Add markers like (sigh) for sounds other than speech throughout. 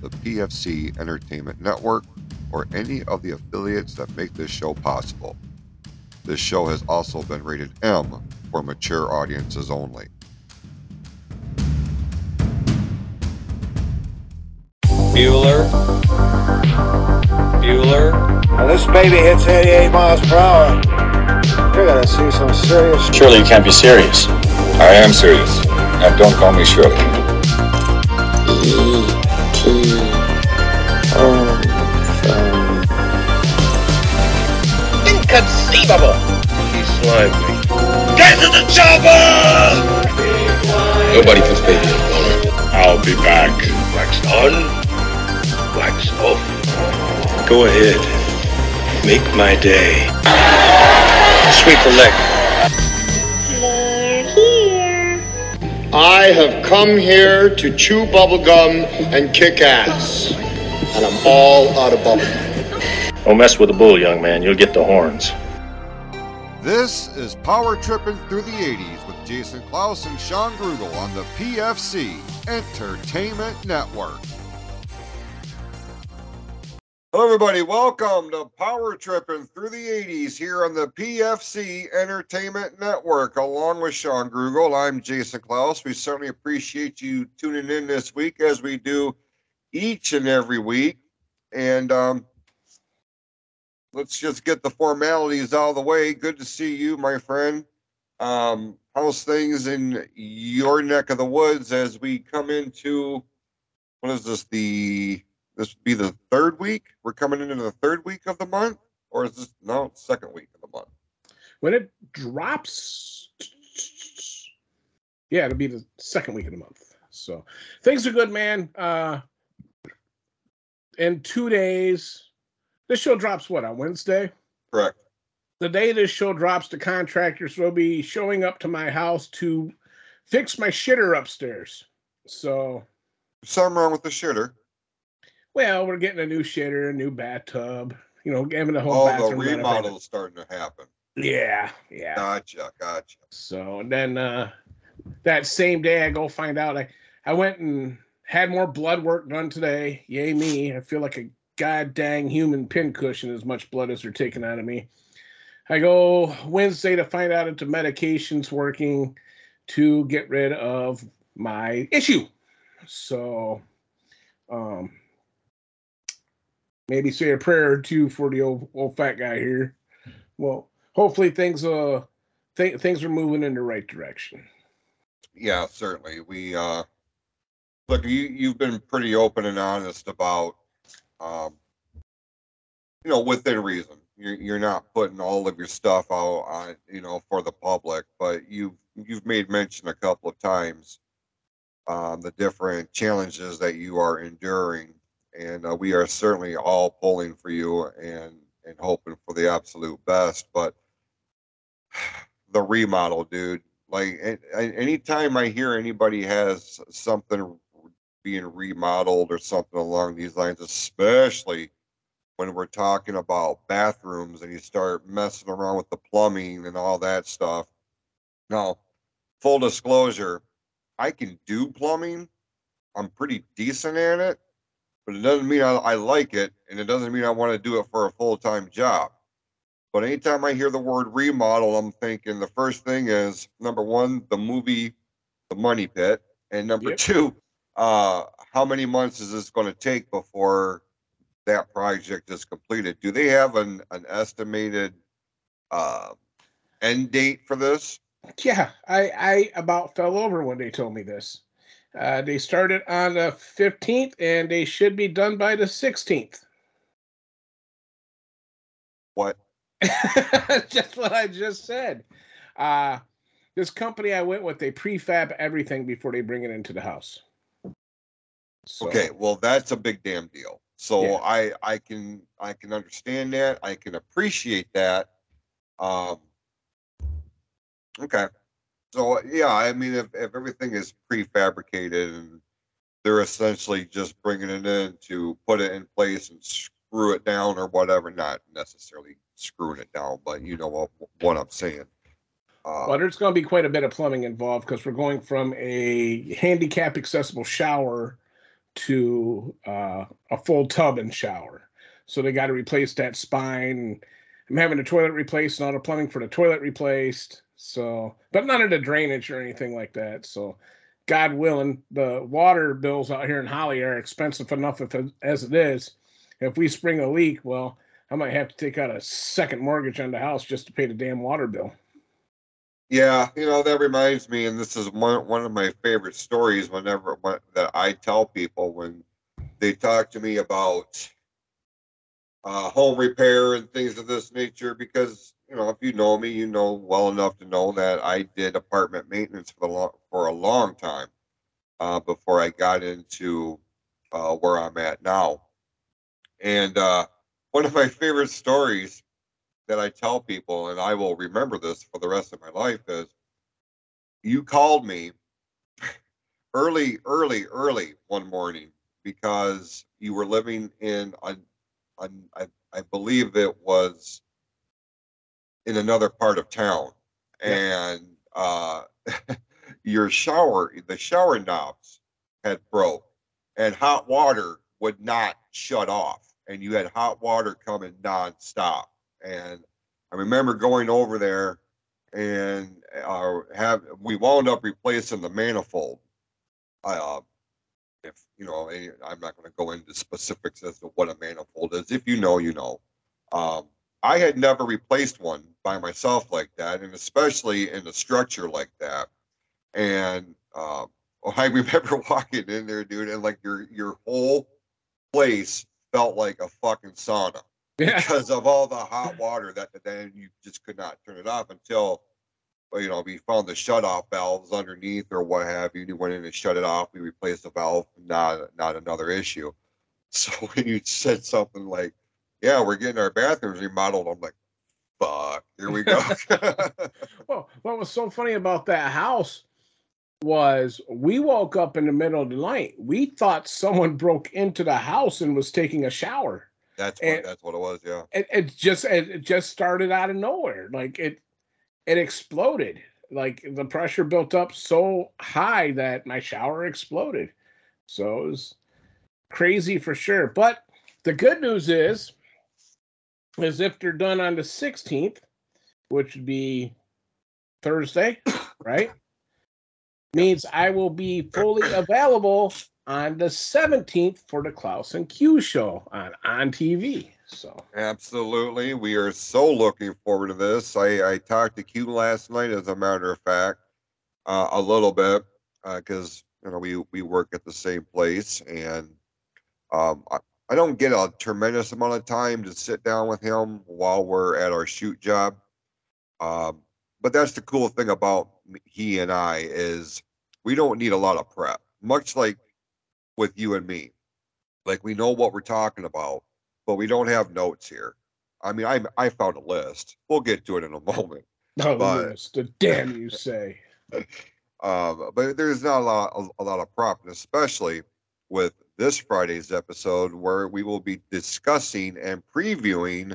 the PFC Entertainment Network or any of the affiliates that make this show possible. This show has also been rated M for mature audiences only. Bueller. Bueller. Now this baby hits 88 miles per hour. You're gonna see some serious. Surely you can't be serious. I am serious. And don't call me Shirley. Mm. Oh, um, Inconceivable. He slimed me. Get to the chopper! Nobody puts baby in a corner. I'll be back. Wax on, wax off. Go ahead. Make my day. Sweep the leg. I have come here to chew bubblegum and kick ass. And I'm all out of bubblegum. Don't mess with the bull, young man. You'll get the horns. This is Power Tripping Through the 80s with Jason Klaus and Shawn Grugel on the PFC Entertainment Network. Hello, everybody. Welcome to Power Tripping Through the 80s here on the PFC Entertainment Network. Along with Shawn Grugel, I'm Jason Klaus. We certainly appreciate you tuning in this week as we do each and every week. And um, let's just get the formalities out of the way. Good to see you, my friend. Um, how's things in your neck of the woods as we come into what is this? The this would be the third week. We're coming into the third week of the month, or is this no second week of the month? when it drops yeah it'll be the second week of the month so things are good man uh in two days this show drops what on wednesday Correct. the day this show drops the contractors will be showing up to my house to fix my shitter upstairs so Something wrong with the shitter. Well we're getting a new shitter a new bathtub you know having a whole Oh, bathroom renovated. remodel is starting to happen. yeah yeah Gotcha, gotcha. So and then uh, that same day, I go find out I I went and had more blood work done today. Yay me! I feel like a god dang human pincushion as much blood as they're taking out of me. I go Wednesday to find out if the medication's working to get rid of my issue. So, um, maybe say a prayer or two for the old old fat guy here. Well, hopefully things uh th- things are moving in the right direction. Yeah, certainly. We uh look you you've been pretty open and honest about um you know within reason. You're you're not putting all of your stuff out on you know for the public, but you've you've made mention a couple of times um the different challenges that you are enduring and uh, we are certainly all pulling for you and and hoping for the absolute best but (sighs) the remodel dude like anytime i hear anybody has something being remodeled or something along these lines especially when we're talking about bathrooms and you start messing around with the plumbing and all that stuff. Now full disclosure i can do plumbing. I'm pretty decent at it but it doesn't mean I, I like it and it doesn't mean i want to do it for a full-time job but anytime I hear the word remodel, I'm thinking the first thing is number one, the movie, The Money Pit, and number Yep. two, uh, how many months is this going to take before that project is completed? Do they have an an estimated uh, end date for this? Yeah, I I about fell over when they told me this. Uh, they started on the fifteenth, and they should be done by the sixteenth. What? (laughs) just what I just said. Uh, this company I went with, they prefab everything before they bring it into the house. So, Okay, well that's a big damn deal. So Yeah. I I can I can understand that. I can appreciate that. Um, okay. So yeah, I mean, if if everything is prefabricated and they're essentially just bringing it in to put it in place and screw it down or whatever, not necessarily screwing it down, but you know what what I'm saying. Uh, Well, there's going to be quite a bit of plumbing involved because we're going from a handicap accessible shower to uh, a full tub and shower. So they got to replace that spine. I'm having the toilet replaced and all the plumbing for the toilet replaced. So, but none of the drainage or anything like that. So, God willing, the water bills out here in Holly are expensive enough if as it is. If we spring a leak, well, I might have to take out a second mortgage on the house just to pay the damn water bill. Yeah, you know that reminds me, and this is one one of my favorite stories. Whenever when, that I tell people when they talk to me about uh, home repair and things of this nature, because you know if you know me, you know well enough to know that I did apartment maintenance for the long, for a long time uh, before I got into uh, where I'm at now. And uh, one of my favorite stories that I tell people, and I will remember this for the rest of my life, is you called me early, early, early one morning because you were living in a, a I, I believe it was in another part of town, and uh, (laughs) your shower, the shower knobs had broke, and hot water would not shut off, and you had hot water coming nonstop and I remember going over there and uh, have we wound up replacing the manifold. Uh, if you know, eh, I'm not going to go into specifics as to what a manifold is. If you know, you know. Um, I had never replaced one by myself like that, and especially in a structure like that. And uh, (laughs) I remember (laughs) walking in there, dude, and like your your whole place felt like a fucking sauna (laughs) Yeah. because of all the hot water that then you just could not turn it off until you know we found the shut off valves underneath or what have you. You went in and shut it off. We replaced the valve. Not not another issue. So when you said something like, "Yeah, we're getting our bathrooms remodeled," I'm like, "Fuck, here we go." (laughs) Well, what was so funny about that house was we woke up in the middle of the night. We thought someone (laughs) broke into the house and was taking a shower. that's what And- that's what it was. Yeah. It, it just it it just started out of nowhere. Like it it exploded. Like the pressure built up so high that my shower exploded. So it was crazy for sure. But the good news is, is if they're done on the 16th, which would be Thursday, (coughs) right? Means I will be fully available on the 17th for the Klaus and Q show on on TV. So Absolutely. We are so looking forward to this. I, I talked to Q last night, as a matter of fact, uh, a little bit, because, you know, we, we work at the same place. And um, I, don't get a tremendous amount of time to sit down with him while we're at our shoot job. Um, but that's the cool thing about he and I is we don't need a lot of prep, much like with you and me. Like we know what we're talking about but we don't have notes here. I mean, I I found a list. We'll get to it in a (laughs) moment. oh, But- the damn you say. (laughs) Um, but there's not a lot a, a lot of prep, and especially with this Friday's episode where we will be discussing and previewing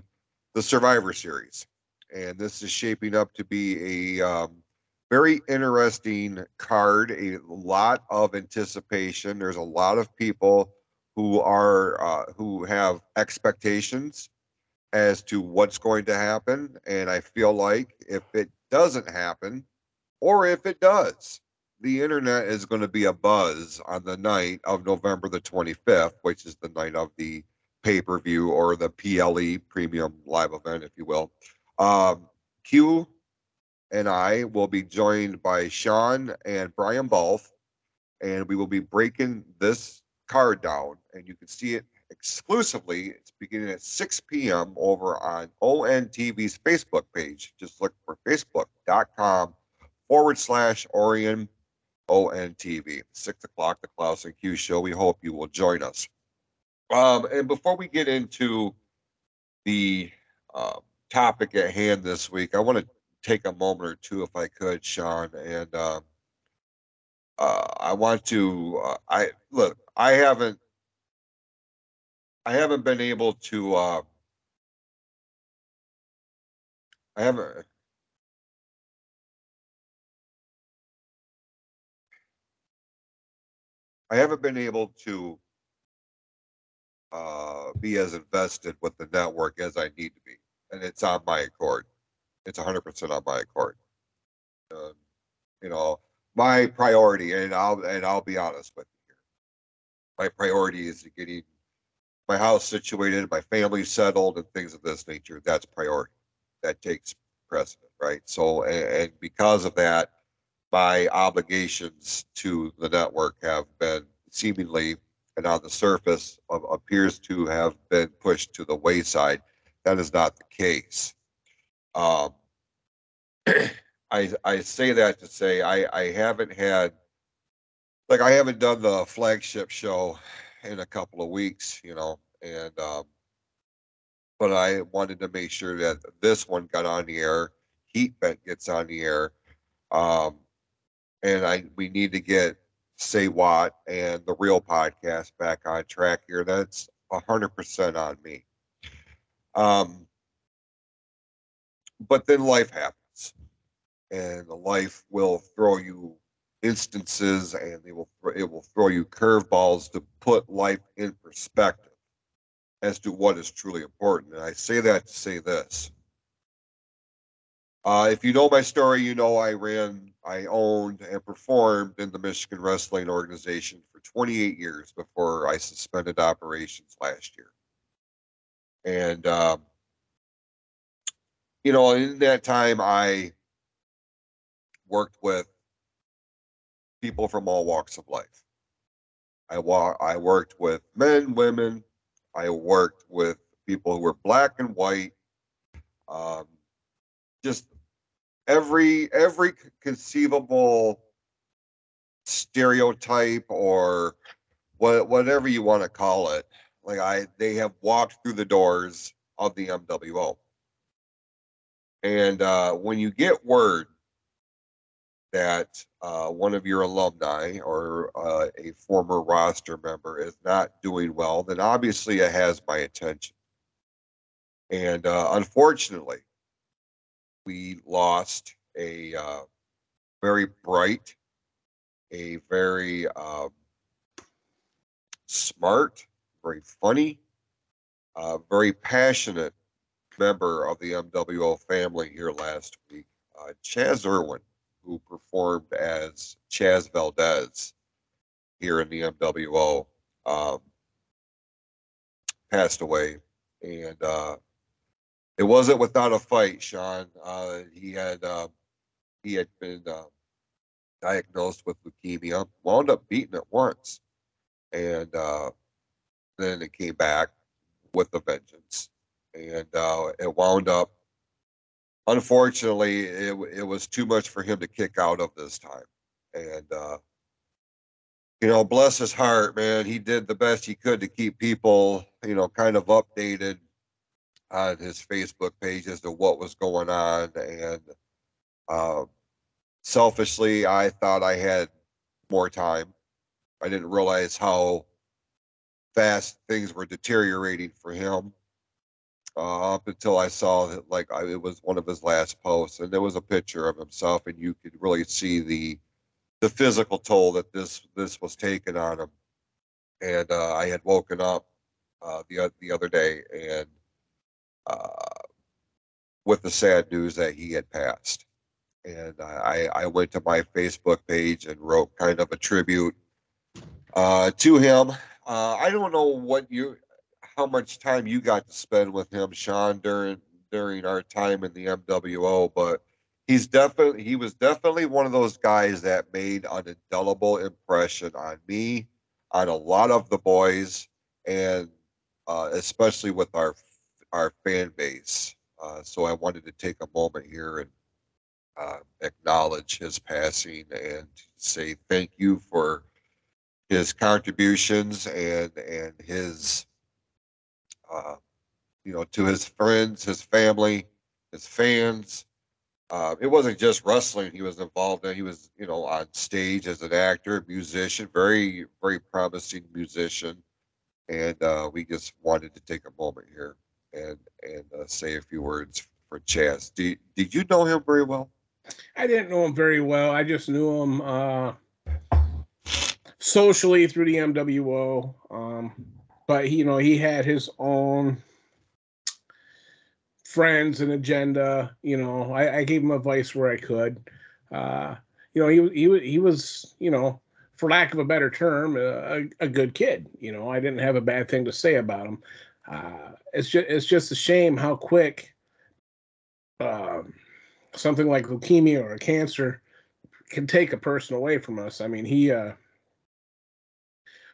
the Survivor Series, and this is shaping up to be a um, very interesting card. A lot of anticipation. There's a lot of people who are uh, who have expectations as to what's going to happen, and I feel like if it doesn't happen, or if it does, the internet is going to be a buzz on the night of November the 25th, which is the night of the pay per view or the PLE premium live event, if you will. Um, Q and I will be joined by Shawn and Brian Balf, and we will be breaking this card down, and you can see it exclusively. It's beginning at 6 p.m. over on ONTV's Facebook page. Just look for facebook.com forward slash Orion ONTV. Six o'clock, the Klaus and Q show. We hope you will join us. Um, and before we get into the uh, topic at hand this week, I want to take a moment or two, if I could, Shawn, and uh, uh, I want to. Uh, I look. I haven't. I haven't been able to. Uh, I haven't. I haven't been able to uh, be as invested with the network as I need to be, and it's on my accord. It's 100% on my accord. Uh, you know, my priority, and I'll and I'll be honest with you here. My priority is getting my house situated, my family settled, and things of this nature. That's priority. That takes precedent, right? So, and, and because of that, my obligations to the network have been seemingly and on the surface of, appears to have been pushed to the wayside. That is not the case. Um, (clears throat) I I say that to say I I haven't had like I haven't done the flagship show in a couple of weeks, you know, and um, but I wanted to make sure that this one got on the air, Heat Vent gets on the air, um, and I we need to get Say What and the real podcast back on track here. That's hundred percent on me. Um, but then life happens, and life will throw you instances, and it will it will throw you curveballs to put life in perspective as to what is truly important. And I say that to say this. Uh, if you know my story, you know I ran, I owned, and performed in the Michigan Wrestling Organization for 28 years before I suspended operations last year. And, um, you know, in that time, I worked with people from all walks of life. I, wa- I worked with men, women. I worked with people who were black and white. Um, just every every conceivable stereotype or what whatever you want to call it like i they have walked through the doors of the mwo and uh, when you get word that uh, one of your alumni or uh, a former roster member is not doing well then obviously it has my attention. And uh, unfortunately we lost a uh, very bright, a very um, smart, very funny, uh, very passionate member of the MWO family here last week, uh, Chaz Irwin, who performed as Chaz Valdez here in the MWO, um, passed away. And uh, it wasn't without a fight, Shawn. Uh, he had uh, he had been uh, diagnosed with leukemia, wound up beating it once, and uh, then it came back with a vengeance, and uh, it wound up. Unfortunately, it it was too much for him to kick out of this time, and uh, you know, bless his heart, man. He did the best he could to keep people, you know, kind of updated on his Facebook page as to what was going on. And uh, selfishly, I thought I had more time. I didn't realize how fast things were deteriorating for him uh, up until I saw that, like, I, it was one of his last posts, and there was a picture of himself, and you could really see the the physical toll that this this was taking on him. And uh, I had woken up uh, the the other day, and uh, with the sad news that he had passed. And I, I went to my Facebook page and wrote kind of a tribute uh, to him. Uh, I don't know what you, how much time you got to spend with him, Shawn, during during our time in the MWO, but he's definitely he was definitely one of those guys that made an indelible impression on me, on a lot of the boys, and uh, especially with our our fan base. Uh, so I wanted to take a moment here and uh, acknowledge his passing and say thank you for his contributions and and his uh, you know, to his friends, his family, his fans. Uh, it wasn't just wrestling he was involved in. He was, you know, on stage as an actor, musician, very, very promising musician. And uh, we just wanted to take a moment here and and uh, say a few words for Chaz. Did, did you know him very well? I didn't know him very well. I just knew him uh, socially through the MWO. Um, but he, you know, he had his own friends and agenda. You know, I, I gave him advice where I could. Uh, you know, he he he was, you know, for lack of a better term, a, a good kid. You know, I didn't have a bad thing to say about him. Uh, it's just it's just a shame how quick um, something like leukemia or a cancer can take a person away from us. I mean, he uh,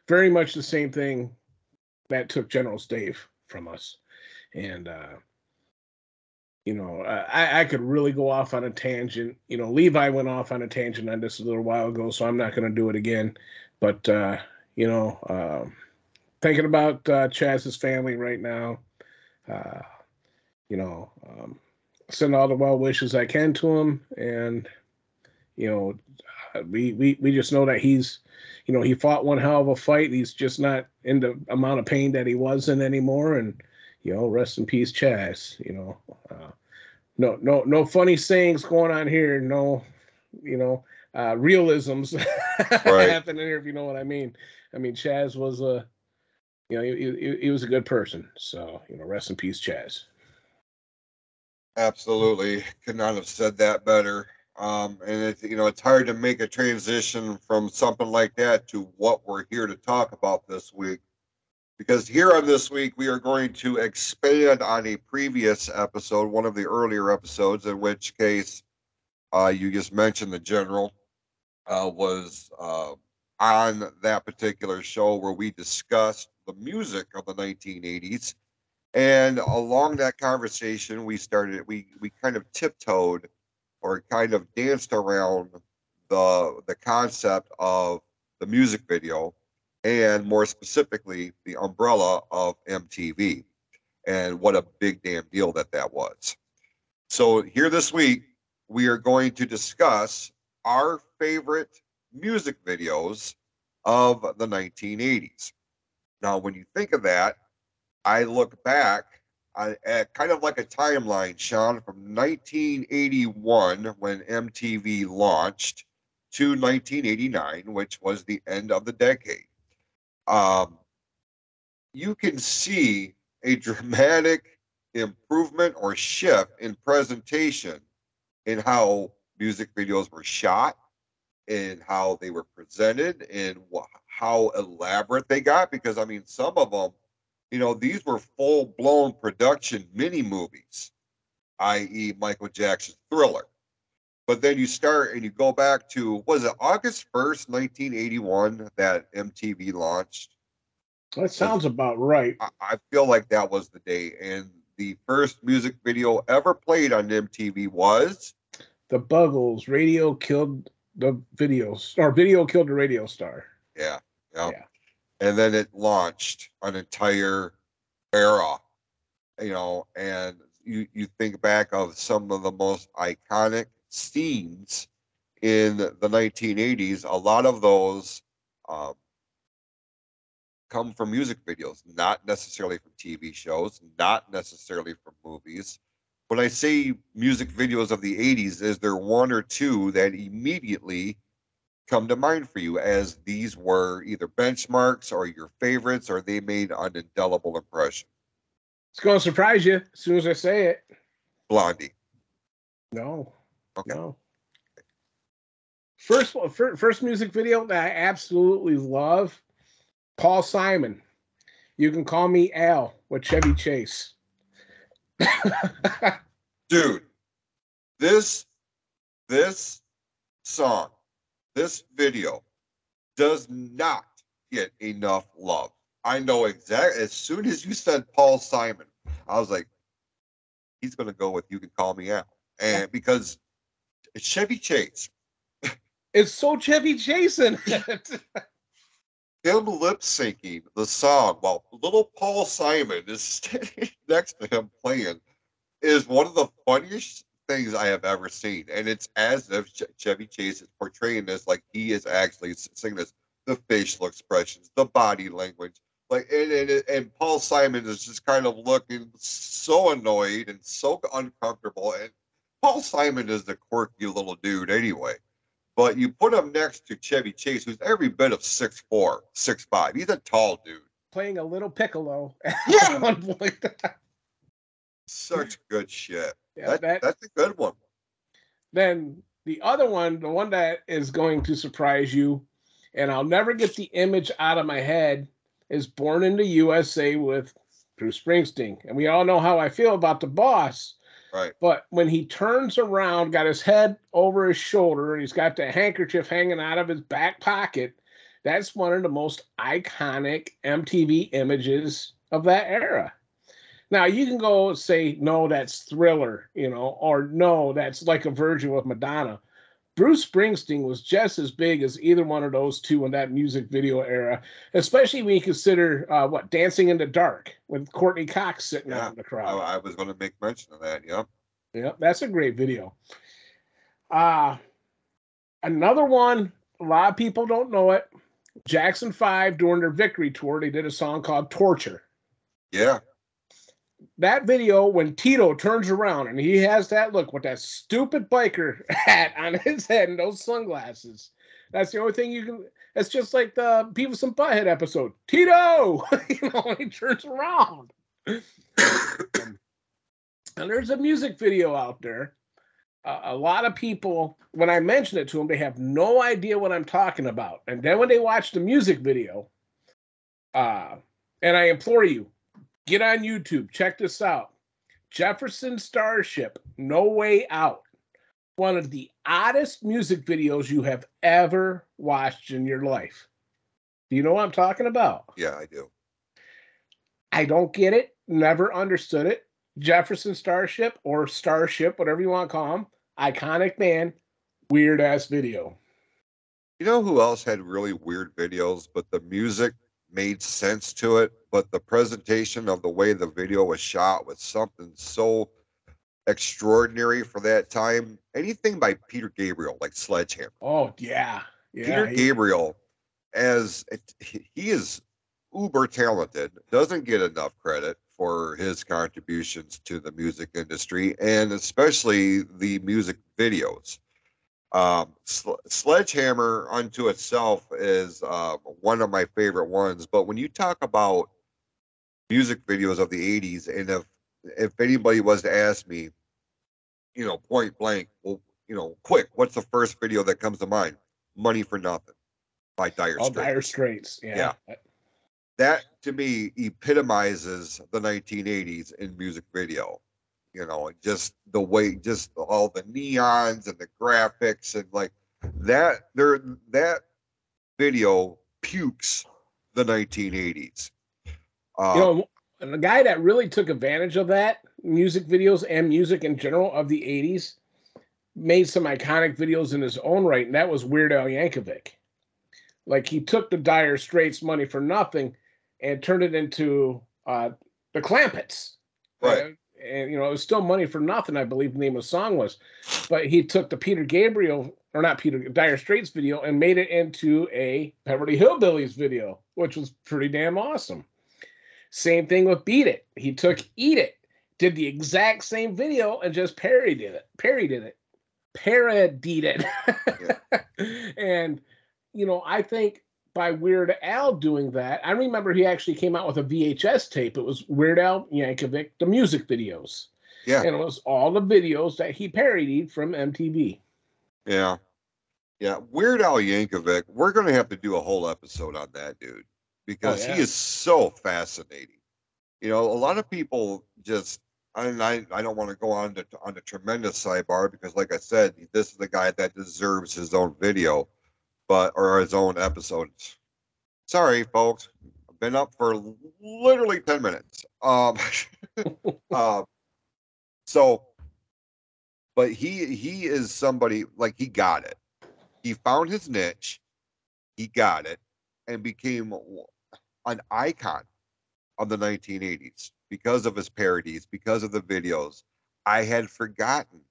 very much the same thing that took General Dave from us, and uh, you know, I, I could really go off on a tangent. You know, Levi went off on a tangent on this a little while ago, so I'm not going to do it again. But uh, you know, uh, thinking about uh, Chaz's family right now. Uh, you know, um, send all the well wishes I can to him, and you know, we we we just know that he's, you know, he fought one hell of a fight. He's just not in the amount of pain that he was in anymore, and you know, rest in peace, Chaz. You know, uh, no no no funny sayings going on here. No, you know, uh, realisms (laughs) Right. happening here. If you know what I mean. I mean, Chaz was a, you know, he, he, he was a good person. So you know, rest in peace, Chaz. Absolutely, could not have said that better. Um, and it's you know it's hard to make a transition from something like that to what we're here to talk about this week, because here on this week we are going to expand on a previous episode, one of the earlier episodes, in which case uh, you just mentioned the general uh, was uh, on that particular show where we discussed the music of the 1980s and along that conversation, we started, we, we kind of tiptoed or kind of danced around the, the concept of the music video and more specifically, the umbrella of MTV and what a big damn deal that that was. So here this week, we are going to discuss our favorite music videos of the 1980s. Now, when you think of that, I look back at kind of like a timeline, Shawn, from 1981 when MTV launched to 1989, which was the end of the decade. Um, you can see a dramatic improvement or shift in presentation in how music videos were shot, in how they were presented, and wh- how elaborate they got. Because I mean, some of them you know, these were full blown production mini movies, i.e., Michael Jackson's Thriller. But then you start and you go back to, was it August 1st, 1981, that MTV launched? That sounds about right. I, I feel like that was the day. And the first music video ever played on MTV was, The Buggles, radio killed the videos, or video killed the radio star. yeah, yeah. Yeah. And then it launched an entire era, you know, and you, you think back of some of the most iconic scenes in the 1980s, a lot of those um, come from music videos, not necessarily from TV shows, not necessarily from movies. When I say music videos of the 80s, is there one or two that immediately come to mind for you as these were either benchmarks or your favorites or they made an indelible impression? It's going to surprise you as soon as I say it. Blondie. No. Okay. No. First, first music video that I absolutely love, Paul Simon. You can call me Al with Chevy Chase. (laughs) dude this this song this video does not get enough love. I know exactly as soon as you said paul simon i was like he's gonna go with you can call me out and because chevy chase (laughs) it's so Chevy Chase in it. (laughs) him lip syncing the song while little Paul Simon is (laughs) standing next to him playing is one of the funniest things I have ever seen. And it's as if Chevy Chase is portraying this like he is actually singing this. The facial expressions, the body language, like and, and and Paul Simon is just kind of looking so annoyed and so uncomfortable. And Paul Simon is the quirky little dude anyway. But you put him next to Chevy Chase, who's every bit of six four, six five. He's a tall dude. Playing a little piccolo. (laughs) Yeah. at one point. Such good shit. yeah, That, that, that's a good one. then the other one, the one that is going to surprise you, and I'll never get the image out of my head, is Born in the USA with Bruce Springsteen. And we all know how I feel about the boss. Right. But when he turns around, got his head over his shoulder, and he's got the handkerchief hanging out of his back pocket, that's one of the most iconic MTV images of that era. Now you can go say no, that's Thriller, you know, or no, that's like a Virgin with Madonna. Bruce Springsteen was just as big as either one of those two in that music video era, especially when you consider uh, what Dancing in the Dark with Courteney Cox sitting Yeah, out in the I, crowd. I was going to make mention of that. Yeah. Yeah, that's a great video. Uh another one, a lot of people don't know it. Jackson 5 during their victory tour, they did a song called Torture. Yeah. That video when Tito turns around and he has that look with that stupid biker (laughs) hat on his head and those sunglasses. That's the only thing you can it's just like the Beavis and Butthead episode. Tito! (laughs) you know, he turns around. (coughs) and there's a music video out there uh, a lot of people, when I mention it to them, they have no idea what I'm talking about. And then when they watch the music video, uh, and I implore you, get on YouTube, check this out. Jefferson Starship, No Way Out. One of the oddest music videos you have ever watched in your life. Do you know what I'm talking about? Yeah, I do. I don't get it. Never understood it. Jefferson Starship or Starship, whatever you want to call him, iconic man, weird ass video. You know who else had really weird videos, but the music made sense to it, but the presentation of the way the video was shot was something so extraordinary for that time. Anything by Peter Gabriel, like Sledgehammer. Oh yeah, yeah. Peter he- Gabriel, as he is uber talented, doesn't get enough credit for his contributions to the music industry and especially the music videos. Um, Sl- Sledgehammer unto itself is uh, one of my favorite ones, but when you talk about music videos of the 80s, and if if anybody was to ask me, you know, point blank, well, you know, quick, what's the first video that comes to mind? Money for Nothing by Dire Oh, Straits. Dire Straits. Yeah. That to me epitomizes the 1980s in music video. You know, just the way, just all the neons and the graphics and like that. There, that video pukes the 1980s. Uh, You know, and the guy that really took advantage of that music videos and music in general of the 80s made some iconic videos in his own right, and that was Weird Al Yankovic. Like he took the Dire Straits money for nothing and turned it into uh, the Clampetts. Right. And you know, it was still money for nothing, I believe the name of the song was. But he took the Peter Gabriel, or not Peter, Dire Straits video and made it into a Beverly Hillbillies video, which was pretty damn awesome. Same thing with Beat It. He took Eat It, did the exact same video and just parodied it. Parodied it. Parodied it. (laughs) and you know, I think by Weird Al doing that, I remember he actually came out with a VHS tape. It was Weird Al Yankovic, the music videos. yeah. And it was all the videos that he parodied from MTV. Yeah. Yeah. Weird Al Yankovic, we're going to have to do a whole episode on that dude because yeah. he is so fascinating. You know, a lot of people just, and I, I don't want to go on to, on a tremendous sidebar because, like I said, this is the guy that deserves his own video, but, or his own episodes. Sorry, folks. I've been up for literally 10 minutes. Um, uh, (laughs) so, but he he is somebody like he got it. He found his niche. He got it, and became an icon of the 1980s because of his parodies, because of the videos. I had forgotten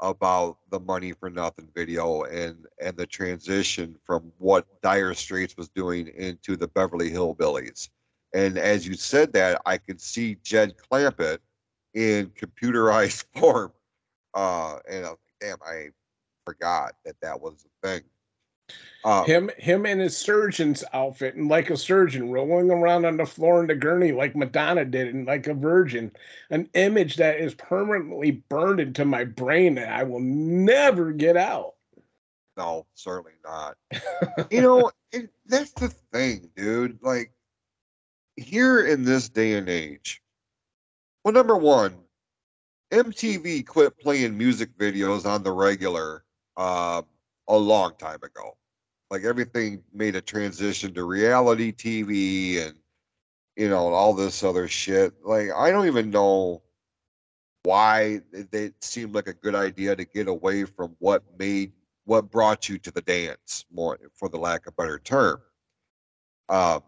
about the money for nothing video and and the transition from what Dire Straits was doing into the Beverly Hillbillies. And as you said that, I could see Jed Clampett in computerized (laughs) form. Uh, and uh, damn, I forgot that that was a thing. Uh, him, him, in his surgeon's outfit, and like a surgeon, rolling around on the floor in the gurney like Madonna did, and like a virgin, an image that is permanently burned into my brain that I will never get out. No, certainly not. (laughs) you know, it, that's the thing, dude. Like here in this day and age, well, number one, MTV quit playing music videos on the regular uh, a long time ago. Like everything made a transition to reality TV and you know all this other shit. Like I don't even know why it seemed like a good idea to get away from what made what brought you to the dance more for the lack of better term. Um,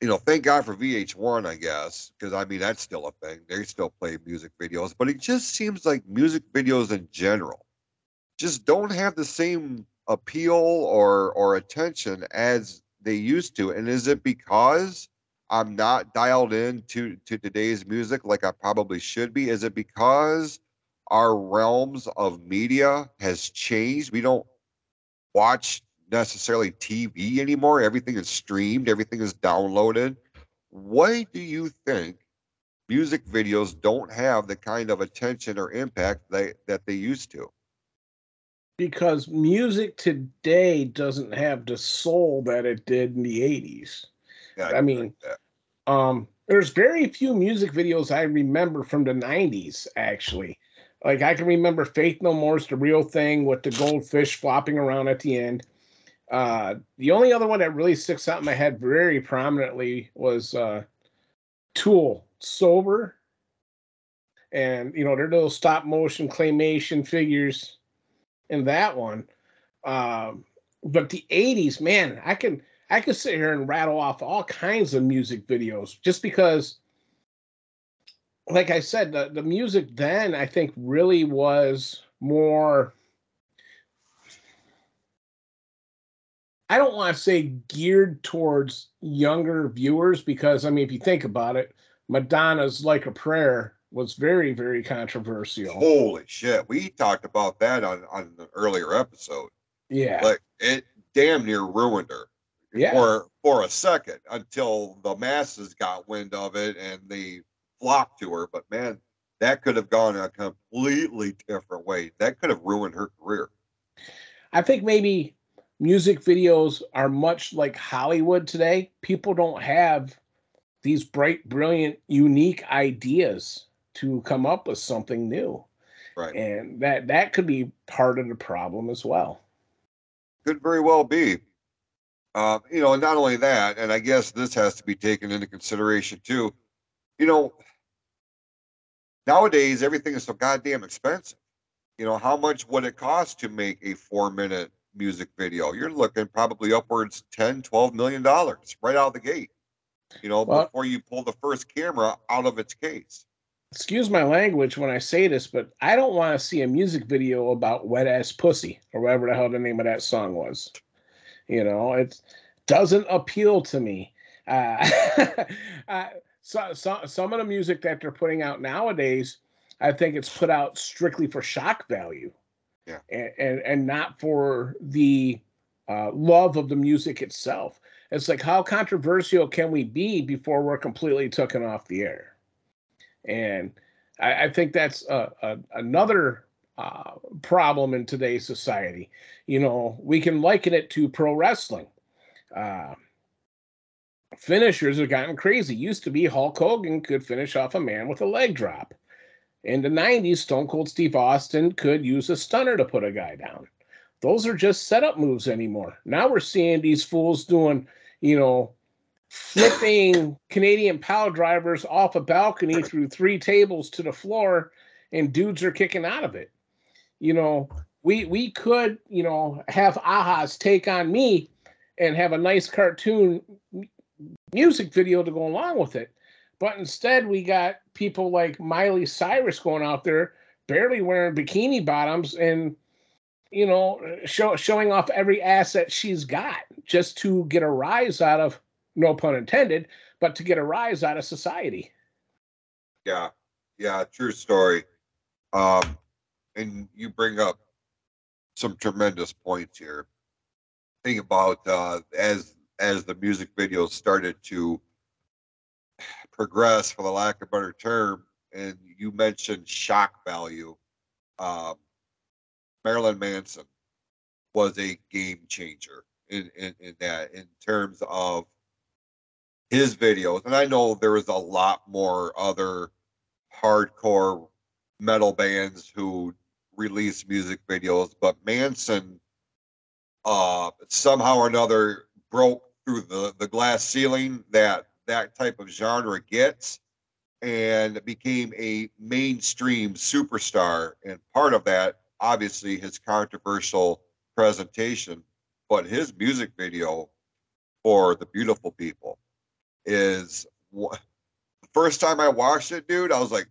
you know, thank God for VH1, I guess, because I mean that's still a thing. They still play music videos, but it just seems like music videos in general just don't have the same appeal or or attention as they used to. And is it because I'm not dialed in to to today's music like I probably should be? Is it because our realms of media has changed? We don't watch necessarily TV anymore. Everything is streamed, everything is downloaded. Why do you think music videos don't have the kind of attention or impact they, that they used to? Because music today doesn't have the soul that it did in the 80s. Yeah, I, I mean, um, there's very few music videos I remember from the 90s, actually. Like I can remember Faith No More's the real thing with the goldfish flopping around at the end. Uh, the only other one that really sticks out in my head very prominently was uh, Tool Sober. And, you know, they're little stop motion claymation figures in that one. Um, but the 80s, man, I can I could sit here and rattle off all kinds of music videos just because like I said, the, the music then I think really was more I don't want to say geared towards younger viewers because I mean, if you think about it, Madonna's "Like a Prayer" was very, very controversial. Holy shit, we talked about that on on an earlier episode. Yeah, like it damn near ruined her. Yeah, for for a second until the masses got wind of it and they flocked to her. But man, that could have gone a completely different way. That could have ruined her career. I think maybe music videos are much like Hollywood today. People don't have these bright, brilliant, unique ideas to come up with something new. Right. And that that could be part of the problem as well. Could very well be. Uh, you know, and not only that, and I guess this has to be taken into consideration too. You know, nowadays everything is so goddamn expensive. You know, how much would it cost to make a four minute music video, you're looking probably upwards 10, 12 million dollars right out of the gate. You know, well, before you pull the first camera out of its case. Excuse my language when I say this, but I don't want to see a music video about wet ass pussy or whatever the hell the name of that song was. You know, it doesn't appeal to me. Uh, (laughs) uh, so, so, some of the music that they're putting out nowadays, I think it's put out strictly for shock value yeah. and, and, and not for the uh, love of the music itself. It's like how controversial can we be before we're completely taken off the air? And I, I think that's a, a, another uh, problem in today's society. You know, we can liken it to pro wrestling. Uh, finishers have gotten crazy. Used to be Hulk Hogan could finish off a man with a leg drop. In the 90s, Stone Cold Steve Austin could use a stunner to put a guy down. Those are just setup moves anymore. Now we're seeing these fools doing, you know, flipping Canadian power drivers off a balcony through three tables to the floor, and dudes are kicking out of it. You know, we we could, you know, have a-ha's take on me and have a nice cartoon music video to go along with it. But instead, we got people like Miley Cyrus going out there barely wearing bikini bottoms and you know show, showing off every asset she's got just to get a rise out of no pun intended but to get a rise out of society Yeah, yeah, true story. Um, and you bring up some tremendous points here. Think about uh, as as the music videos started to progress, for the lack of a better term, and you mentioned shock value. Um, Marilyn Manson was a game changer in, in in that in terms of his videos, and I know there was a lot more other hardcore metal bands who release music videos, but Manson uh somehow or another broke through the the glass ceiling that that type of genre gets and became a mainstream superstar. And part of that obviously his controversial presentation but his music video for the beautiful people is wha- the first time I watched it, dude, I was like,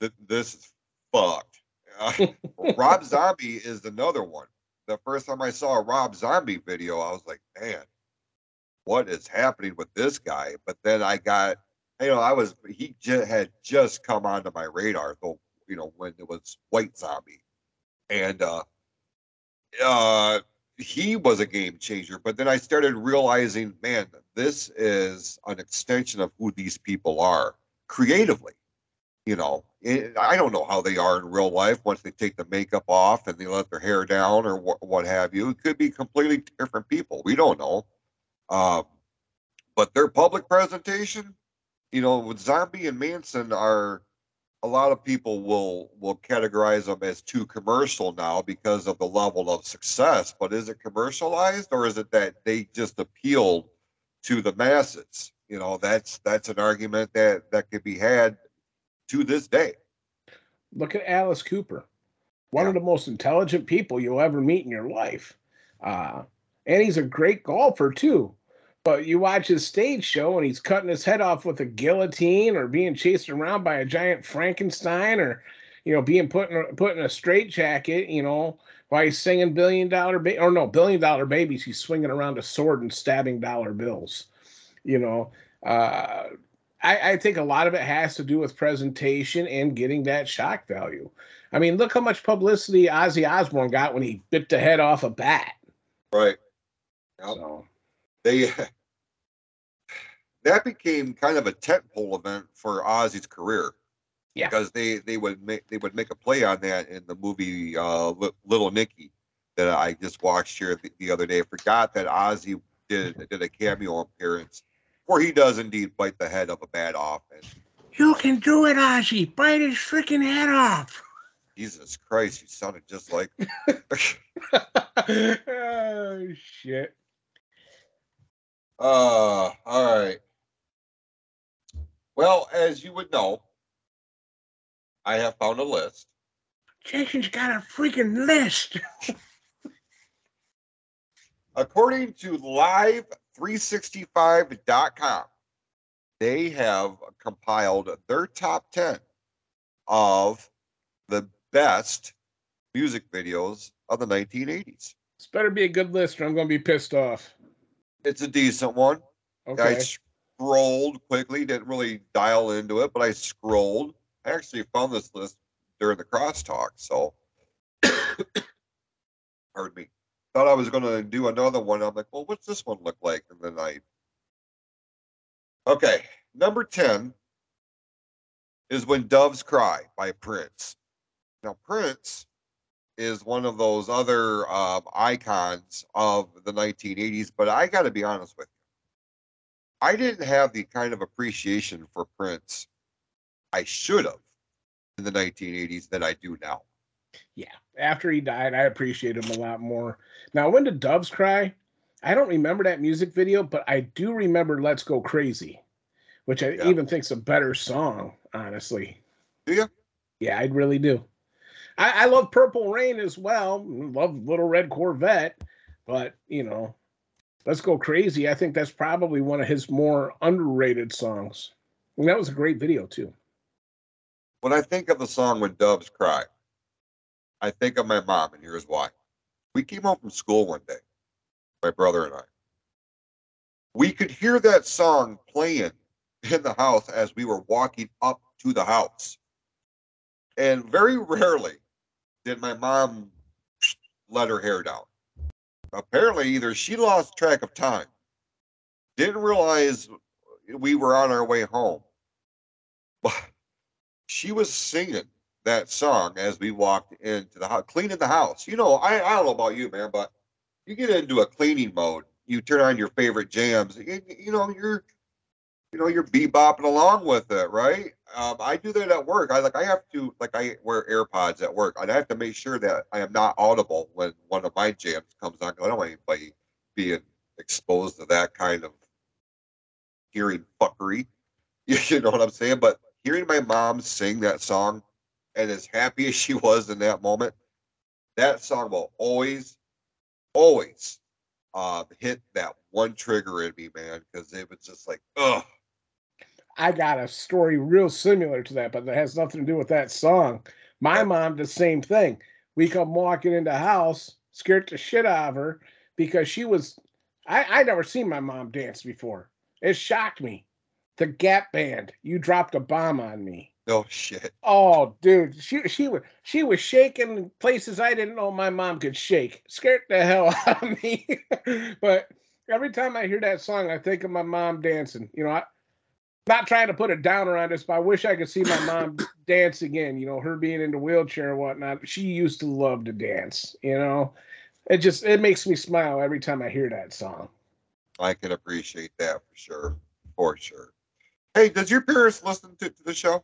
"Th- "This is fucked." Uh, (laughs) Rob Zombie is another one. The first time I saw a Rob Zombie video, I was like, "Man, what is happening with this guy?" But then I got, you know, I was he j- had just come onto my radar, though, you know, when it was White Zombie, and uh, uh, he was a game changer. But then I started realizing, man, this is an extension of who these people are creatively. You know, I don't know how they are in real life once they take the makeup off and they let their hair down or wh- what have you. It could be completely different people. We don't know. Um, but their public presentation, you know, with Zombie and Manson are a lot of people will will categorize them as too commercial now because of the level of success. But is it commercialized or is it that they just appealed to the masses? You know, that's that's an argument that that could be had to this day. look at alice cooper one Yeah. of the most intelligent people you'll ever meet in your life uh, and he's a great golfer too but you watch his stage show and he's cutting his head off with a guillotine or being chased around by a giant frankenstein or you know being put in a, put in a straitjacket you know while he's singing billion dollar ba- or no billion dollar babies he's swinging around a sword and stabbing dollar bills you know uh I, I think a lot of it has to do with presentation and getting that shock value. I mean, look how much publicity Ozzy Osbourne got when he bit the head off a bat. Right. Yep. So They (laughs) that became kind of a tentpole event for Ozzy's career. Yeah. Because they they would make they would make a play on that in the movie uh, Li- Little Nicky that I just watched here the, the other day. I forgot that Ozzy did did a cameo appearance where he does indeed bite the head of a bad off. You can do it, Ozzy. Bite his freaking head off. Jesus Christ, you sounded just like. (laughs) (laughs) oh shit. Uh, all right. Well, as you would know, I have found a list. Jason's got a freaking list. (laughs) According to live365.com, they have compiled their top 10 of the best music videos of the 1980s. This better be a good list, or I'm gonna be pissed off. It's a decent one. I scrolled quickly, didn't really dial into it, but I scrolled. I actually found this list during the crosstalk, so (coughs) pardon me. Thought I was gonna do another one. I'm like, well, what's this one look like? And then I Okay, number 10 is When Doves Cry by Prince. Now, Prince is one of those other um, icons of the 1980s, but I got to be honest with you. I didn't have the kind of appreciation for Prince I should have in the 1980s that I do now. Yeah. After he died, I appreciate him a lot more. Now, when did doves cry? I don't remember that music video, but I do remember "Let's Go Crazy," which I Yeah. even think's a better song, honestly. Do you? Yeah, I really do. I, I love Purple Rain as well. Love Little Red Corvette, but you know, Let's Go Crazy. I think that's probably one of his more underrated songs. And that was a great video too. When I think of the song When Doves Cry, I think of my mom, and here's why. We came home from school one day, my brother and I. We could hear that song playing in the house as we were walking up to the house. And very rarely did my mom let her hair down. Apparently, either she lost track of time, didn't realize we were on our way home, (laughs) but she was singing that song as we walked into the house, cleaning the house. You know, I, I don't know about you, man, but you get into a cleaning mode, you turn on your favorite jams, you, you know, you're you know, you're bebopping along with it, right? Um, I do that at work. I like I have to like I wear AirPods at work. I have to make sure that I am not audible when one of my jams comes on. I don't want anybody being exposed to that kind of hearing fuckery. (laughs) You know what I'm saying? But hearing my mom sing that song and as happy as she was in that moment, that song will always, always uh, hit that one trigger in me, man, because it was just like, ugh. I got a story real similar to that, but that has nothing to do with that song. My mom the same thing. We come walking into the house, scared the shit out of her because she was I, I never seen my mom dance before. It shocked me. The Gap Band, you dropped a bomb on me. No shit. Oh, dude, she she was she was shaking places I didn't know my mom could shake. Scared the hell (laughs) out of me. but every time I hear that song, I think of my mom dancing. You know, I, not trying to put a downer on this, but I wish I could see my mom (laughs) dance again. You know, her being in the wheelchair and whatnot. She used to love to dance. You know, it just it makes me smile every time I hear that song. I can appreciate that for sure. For sure. Hey, does your parents listen to, to the show?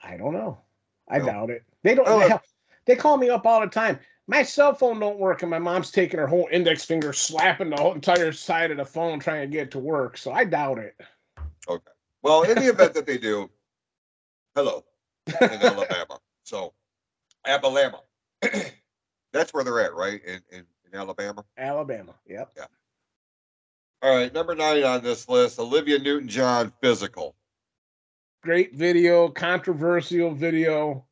I don't know. I No. doubt it. They don't. Oh, hell, they call me up all the time. My cell phone don't work, and my mom's taking her whole index finger, slapping the whole entire side of the phone, trying to get it to work. So I doubt it. Okay. Well, in the (laughs) event that they do, hello, in (laughs) Alabama. So, Alabama. (clears throat) That's where they're at, right? In, in, in Alabama. Alabama. Yep. All right, number nine on this list Olivia Newton John, physical. Great video, controversial video,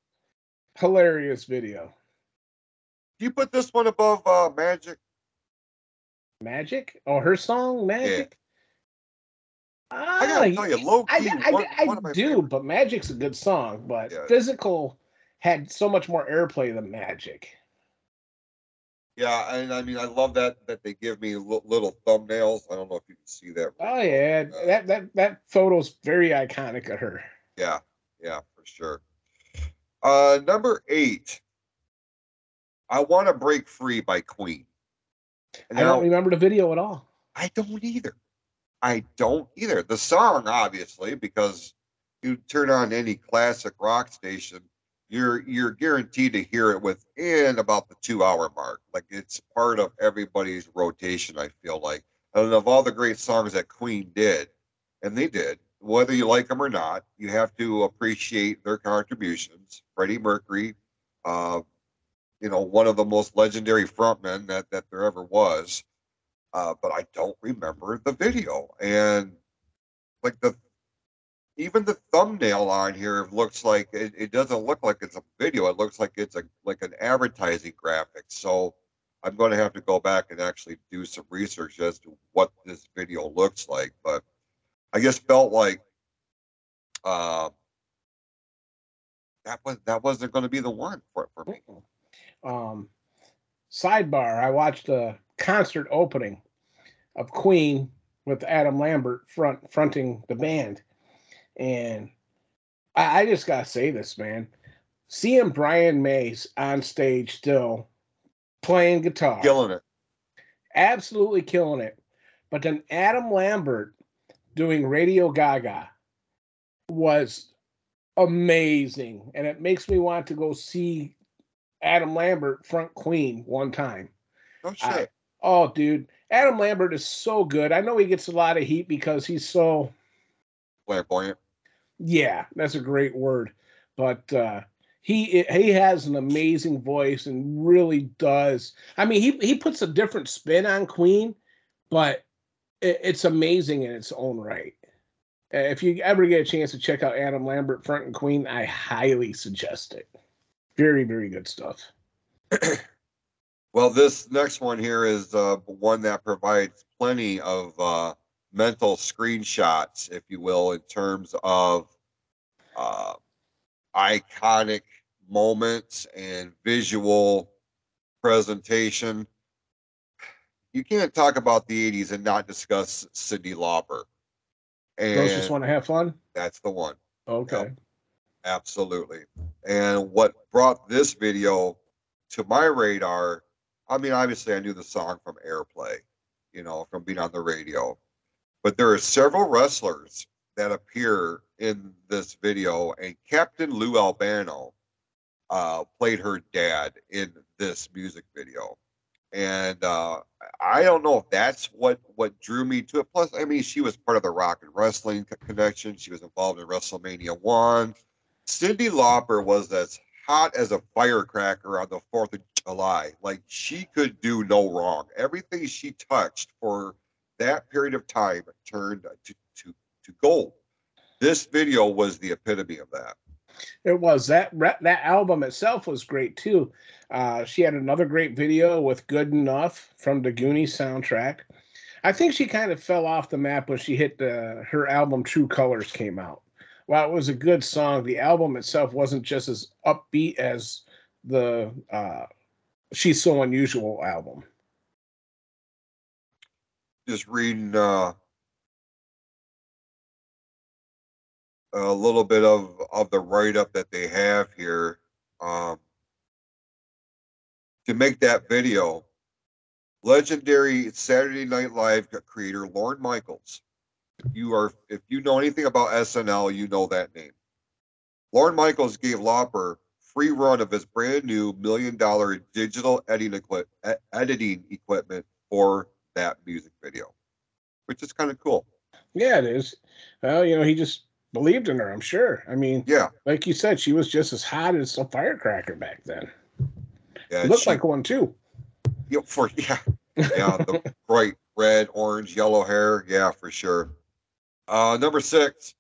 hilarious video. Do you put this one above uh, Magic? Magic? Oh, her song Magic. Ah, I gotta tell you, low I, key, I, one, I one my do, favorite- but Magic's a good song. But Yeah. Physical had so much more airplay than Magic. Yeah, and I mean, I love that that they give me li- little thumbnails. I don't know if you can see that. Oh yeah, that that that photo's very iconic of her. Yeah, yeah, for sure. Uh, number eight. I want to break free by Queen. I don't remember the video at all. I don't either. I don't either. The song, obviously, because you turn on any classic rock station, you're you're guaranteed to hear it within about the two hour mark. Like it's part of everybody's rotation. I feel like, and of all the great songs that Queen did, and they did, whether you like them or not, you have to appreciate their contributions. Freddie Mercury, uh, you know, one of the most legendary frontmen that that there ever was uh, but I don't remember the video. And like the even the thumbnail on here looks like it, it doesn't look like it's a video. It looks like it's a like an advertising graphic. So I'm going to have to go back and actually do some research as to what this video looks like. But I just felt like uh, that was that wasn't going to be the one for for me. Um, sidebar: I watched a concert opening of Queen with Adam Lambert front fronting the band, and I, I just gotta say this, man. Seeing Brian Mays on stage still playing guitar, Killing it. absolutely killing it. But then Adam Lambert doing Radio Gaga was amazing. And it makes me want to go see Adam Lambert front Queen one time. No uh, shit. I- Oh, dude. Adam Lambert is so good. I know he gets a lot of heat because he's so Flamboyant. Yeah, that's a great word. But uh he he has an amazing voice and really does. I mean, he he puts a different spin on Queen, but it, it's amazing in its own right. If you ever get a chance to check out Adam Lambert, Front and Queen, I highly suggest it. Very, very good stuff. Well, this next one here is uh, one that provides plenty of uh, mental screenshots, if you will, in terms of uh, iconic moments and visual presentation. You can't talk about the 80s and not discuss Cyndi Lauper. Those just want to have fun. that's the one. Okay. Absolutely. And what brought this video to my radar, I mean, obviously I knew the song from Airplay, you know, from being on the radio. But there are several wrestlers that appear in this video, and Captain Lou Albano uh, played her dad in this music video. And uh, I don't know if that's what what drew me to it. Plus, I mean, she was part of the Rock and Wrestling Co- Connection. She was involved in WrestleMania One. Cyndi Lauper was as hot as a firecracker on the 4th of July. Like she could do no wrong. Everything she touched for that period of time turned to, to, to gold. This video was the epitome of that. It was that that album itself was great too. Uh, she had another great video with "Good Enough" from the Goonies soundtrack. I think she kind of fell off the map when she hit the, her album "True Colors" came out. While it was a good song, the album itself wasn't just as upbeat as the uh, "She's So Unusual" album. Just reading uh, a little bit of, of the write up that they have here. Um, to make that video, legendary Saturday Night Live creator Lorne Michaels. You are, if you know anything about SNL, you know that name. Lorne Michaels gave Lauper free run of his brand new million dollar digital editing equipment for that music video, which is kind of cool. Yeah, it is. Well, you know, he just believed in her. I'm sure. I mean, Yeah, like you said, she was just as hot as a firecracker back then. yeah. Looked she- like one too. Yeah, for (laughs) yeah, yeah, the bright red, orange, yellow hair. Yeah, for sure. Uh, number six.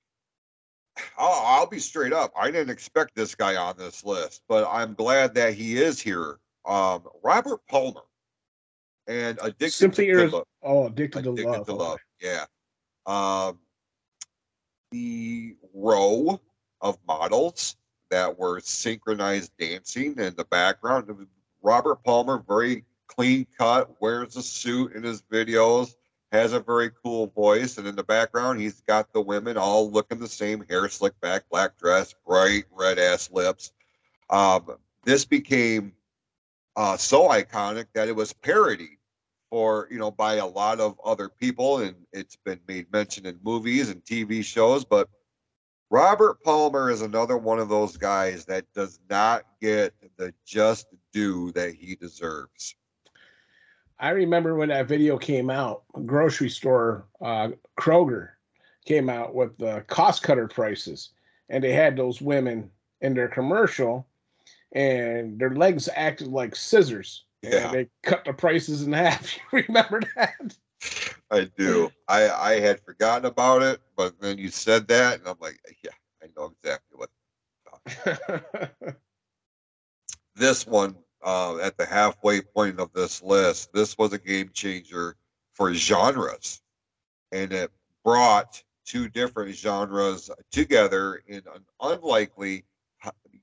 I'll, I'll be straight up. I didn't expect this guy on this list, but I'm glad that he is here. Um, Robert Palmer and addicted Simply to Love. Oh, addicted, to love. to okay. Yeah. Um, the row of models that were synchronized dancing in the background. Robert Palmer, very clean cut, wears a suit in his videos, has a very cool voice, and in the background, he's got the women all looking the same: hair slicked back, black dress, bright red ass lips. Um, this became uh, so iconic that it was parodied for you know by a lot of other people and it's been made mention in movies and tv shows but robert palmer is another one of those guys that does not get the just due that he deserves I remember when that video came out, grocery store, uh, Kroger came out with the cost cutter prices, and they had those women in their commercial, and their legs acted like scissors. And Yeah. they cut the prices in half. (laughs) You remember that? i do i i had forgotten about it but then you said that and i'm like yeah i know exactly what (laughs) this one uh, at the halfway point of this list, this was a game changer for genres, and it brought two different genres together in an unlikely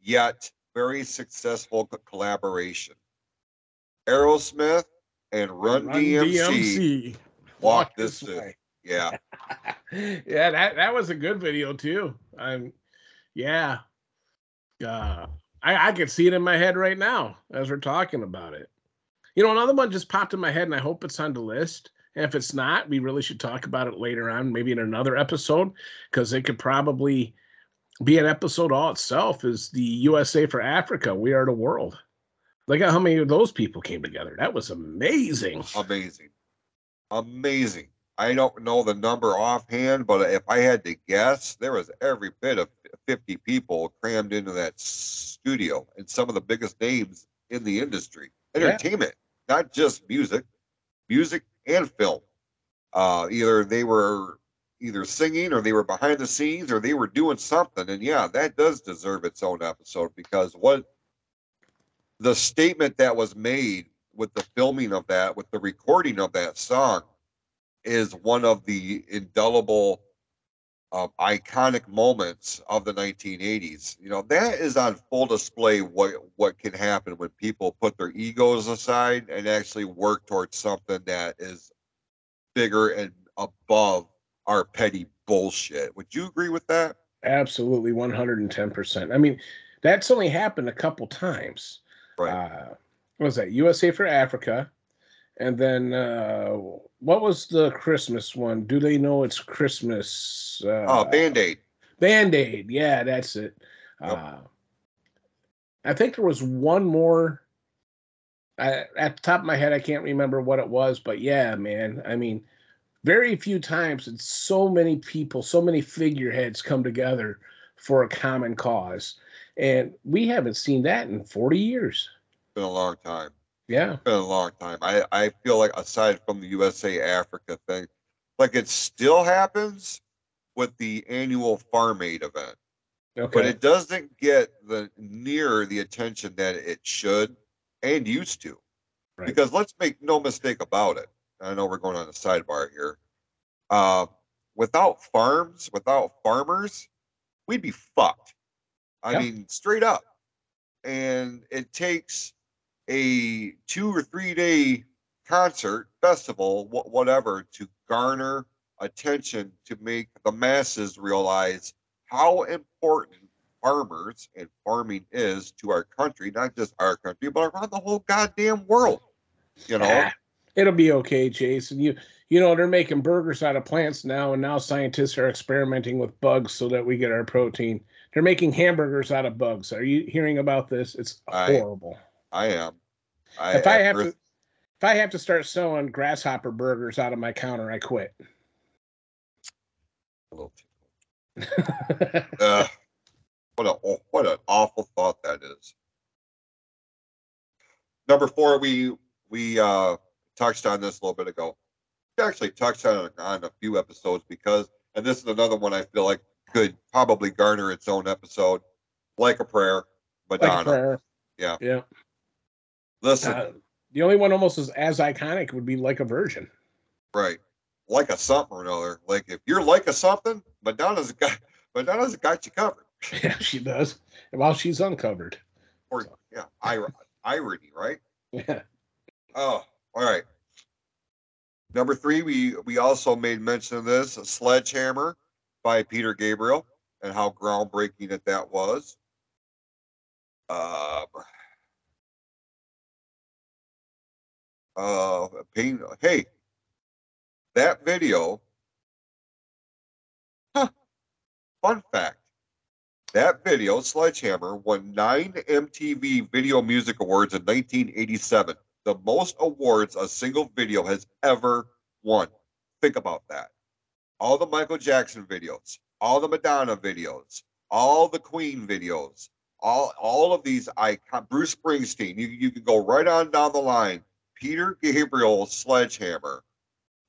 yet very successful collaboration. Aerosmith and Run, DMC, walk this way. Yeah, (laughs) yeah, that that was a good video too. Um, yeah, uh, I I could see it in my head right now as we're talking about it. You know, another one just popped in my head, and I hope it's on the list. And if it's not, we really should talk about it later on, maybe in another episode, because it could probably be an episode all itself. Is the USA for Africa? We are the world. Look at how many of those people came together. That was amazing. amazing, amazing. I don't know the number offhand, but if I had to guess, there was every bit of 50 people crammed into that studio and some of the biggest names in the industry. Yeah. Entertainment, not just music, music and film. uh, either they were either singing or they were behind the scenes or they were doing something. And yeah, that does deserve its own episode because what the statement that was made with the filming of that, with the recording of that song, is one of the indelible, uh, iconic moments of the 1980s. You know, that is on full display what what can happen when people put their egos aside and actually work towards something that is bigger and above our petty bullshit. Would you agree with that? Absolutely, one hundred and ten percent. I mean, that's only happened a couple times. Right. Uh, what was that? USA for Africa, and then uh, what was the Christmas one? Do they know it's Christmas? Uh, oh, Band Aid. Band Aid. Yeah, that's it. Yep. Uh, I think there was one more. I, at the top of my head, I can't remember what it was, but yeah, man. I mean, very few times did so many people, so many figureheads come together for a common cause, and we haven't seen that in forty years. It's been a long time. Yeah, it's been a long time. I, I feel like aside from the USA Africa thing, like it still happens with the annual Farm Aid event, okay. but it doesn't get the near the attention that it should and used to. Right. Because let's make no mistake about it. I know we're going on a sidebar here. Uh, without farms, without farmers, we'd be fucked. I Yeah. mean, straight up. And it takes a two or three day concert, festival, wh- whatever, to garner attention to make the masses realize how important farmers and farming is to our country, not just our country, but around the whole goddamn world. You know, Ah, it'll be okay, Jason. You you know they're making burgers out of plants now, and now scientists are experimenting with bugs so that we get our protein. They're making hamburgers out of bugs. Are you hearing about this? It's horrible. I am. I, if I have to, if I have to start selling grasshopper burgers out of my counter, I quit. a (laughs) little what a what an awful thought that is. Number four, we we uh touched on this a little bit ago. We actually touched on it on a few episodes because, and this is another one I feel like could probably garner its own episode, like a prayer, like Madonna. a prayer. Yeah. Yeah. Listen, Uh, the only one almost as, as iconic would be like a virgin. right, like a something or another. Like if you're like a something, Madonna's got (laughs) Madonna's got you covered. (laughs) Yeah, she does. While she's uncovered. Or yeah, ir- irony, right? Yeah. Oh, all right. Number three, we we also made mention of this a Sledgehammer by Peter Gabriel and how groundbreaking that that was. Um, uh, pain. Hey, that video. Huh. Fun fact. That video, Sledgehammer, won nine MTV Video Music Awards in 1987 the most awards a single video has ever won. Think about that. All the Michael Jackson videos, all the Madonna videos, all the Queen videos, all all of these icon Bruce Springsteen, you, you can go right on down the line. Peter Gabriel's Sledgehammer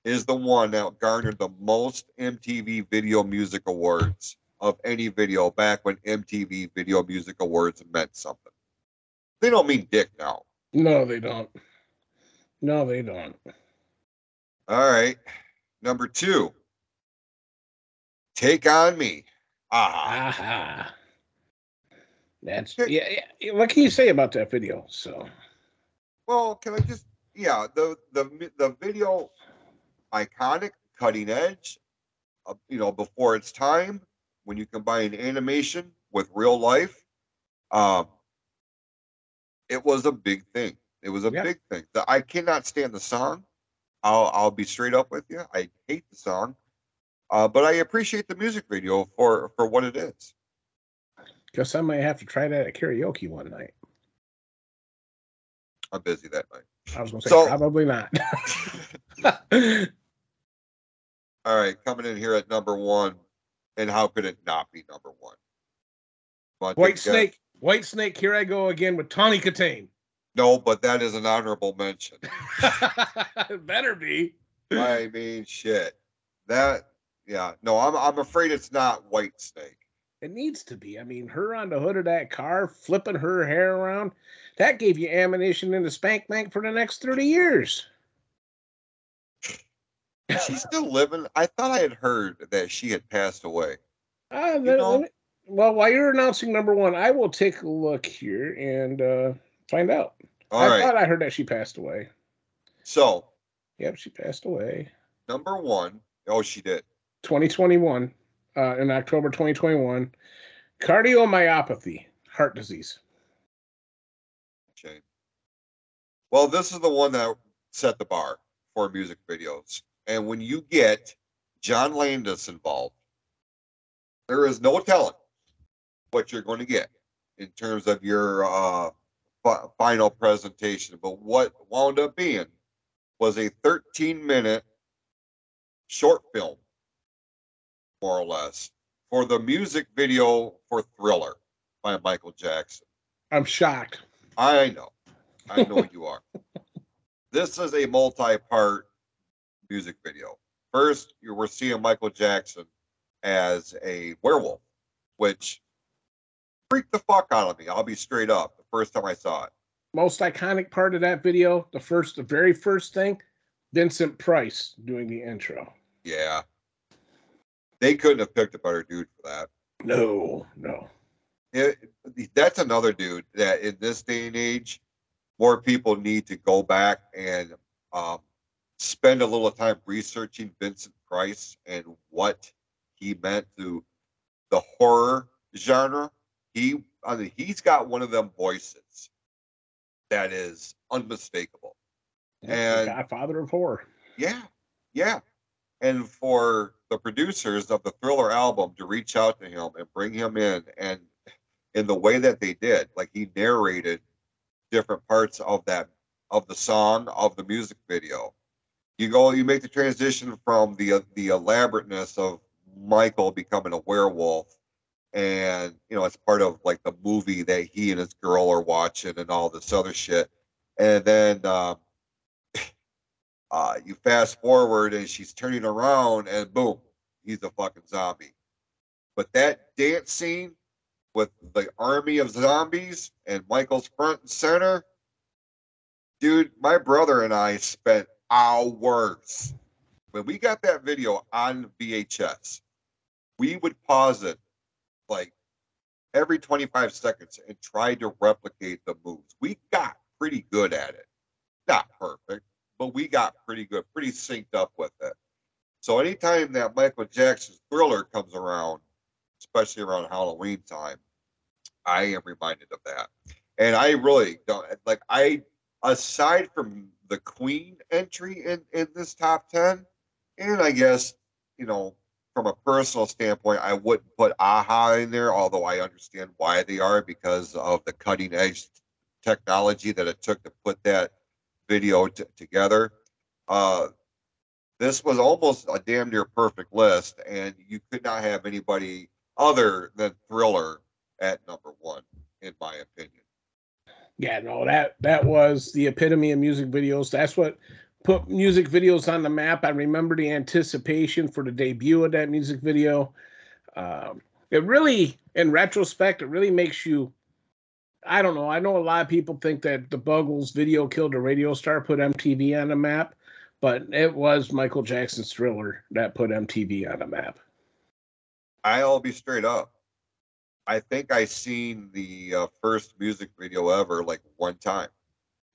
is the one that garnered the most MTV Video Music Awards of any video back when MTV Video Music Awards meant something. They don't mean dick now. No, they don't. No, they don't. All right. Number two. Take on me. Ah. a-ha. That's yeah, yeah. What can you say about that video? So Well, can I just yeah, the the the video iconic, cutting edge, uh, you know, before its time when you combine animation with real life. Um it was a big thing. It was a Yeah. big thing. The, I cannot stand the song. I'll I'll be straight up with you. I hate the song. Uh, but I appreciate the music video for for what it is. guess I might have to try that at karaoke one night. I'm busy that night. I was gonna say So- probably not. (laughs) All right, coming in here at number one, and how could it not be number one? Wanna White a guess? Snake, Whitesnake, here I go again with Tawny Kitaen. No, but that is an honorable mention. (laughs) Better be. I mean, shit. That, yeah. No, I'm I'm afraid it's not Whitesnake. It needs to be. I mean, her on the hood of that car, flipping her hair around, that gave you ammunition in the spank bank for the next 30 years. She's still living. I thought I had heard that she had passed away. Uh, You know- well, while you're announcing number one, I will take a look here and uh, find out. All I right. thought I heard that she passed away. So Yep, she passed away. number one, oh, she did. 2021, uh, in October 2021. Cardiomyopathy, heart disease. Shame. Well, this is the one that set the bar for music videos. And when you get John Landis involved, there is no telling what you're going to get in terms of your uh, fi- final presentation. But what wound up being was a 13 minute short film, more or less, for the music video for Thriller by Michael Jackson. I'm shocked. I know. I know you are. (laughs) This is a multi-part music video. First, you were seeing Michael Jackson as a werewolf, which freaked the fuck out of me. I'll be straight up. The first time I saw it. Most iconic part of that video, the first, the very first thing, Vincent Price doing the intro. Yeah. They couldn't have picked a better dude for that. No, no. It, that's another dude that in this day and age, more people need to go back and um, spend a little time researching Vincent Price and what he meant to the horror genre. He, I mean, he's got one of them voices that is unmistakable. And- the Godfather of horror. Yeah, yeah. And for the producers of the Thriller album to reach out to him and bring him in, and in the way that they did, like he narrated different parts of that of the song of the music video. You go, you make the transition from the the elaborateness of Michael becoming a werewolf, and you know it's part of like the movie that he and his girl are watching and all this other shit, and then. Um, uh, you fast forward and she's turning around and boom, he's a fucking zombie. But that dance scene with the army of zombies and Michael's front and center, dude, my brother and I spent hours when we got that video on VHS. We would pause it like every 25 seconds and try to replicate the moves. We got pretty good at it. Not perfect, but we got pretty good, pretty synced up with it. So anytime that Michael Jackson's thriller comes around, especially around Halloween time, I am reminded of that. And I really don't like I aside from the Queen entry in, in this top 10, and I guess, you know, from a personal standpoint, I wouldn't put a-ha in there, although I understand why they are because of the cutting edge technology that it took to put that video t- together. Uh, this was almost a damn near perfect list, and you could not have anybody other than Thriller at number one, in my opinion. Yeah, no, that that was the epitome of music videos. That's what put music videos on the map. I remember the anticipation for the debut of that music video. Um, it really, in retrospect, it really makes you. I don't know. I know a lot of people think that the Buggles video killed a radio star, put MTV on the map, but it was Michael Jackson's Thriller that put MTV on the map. I'll be straight up. I think I seen the uh, first music video ever like one time.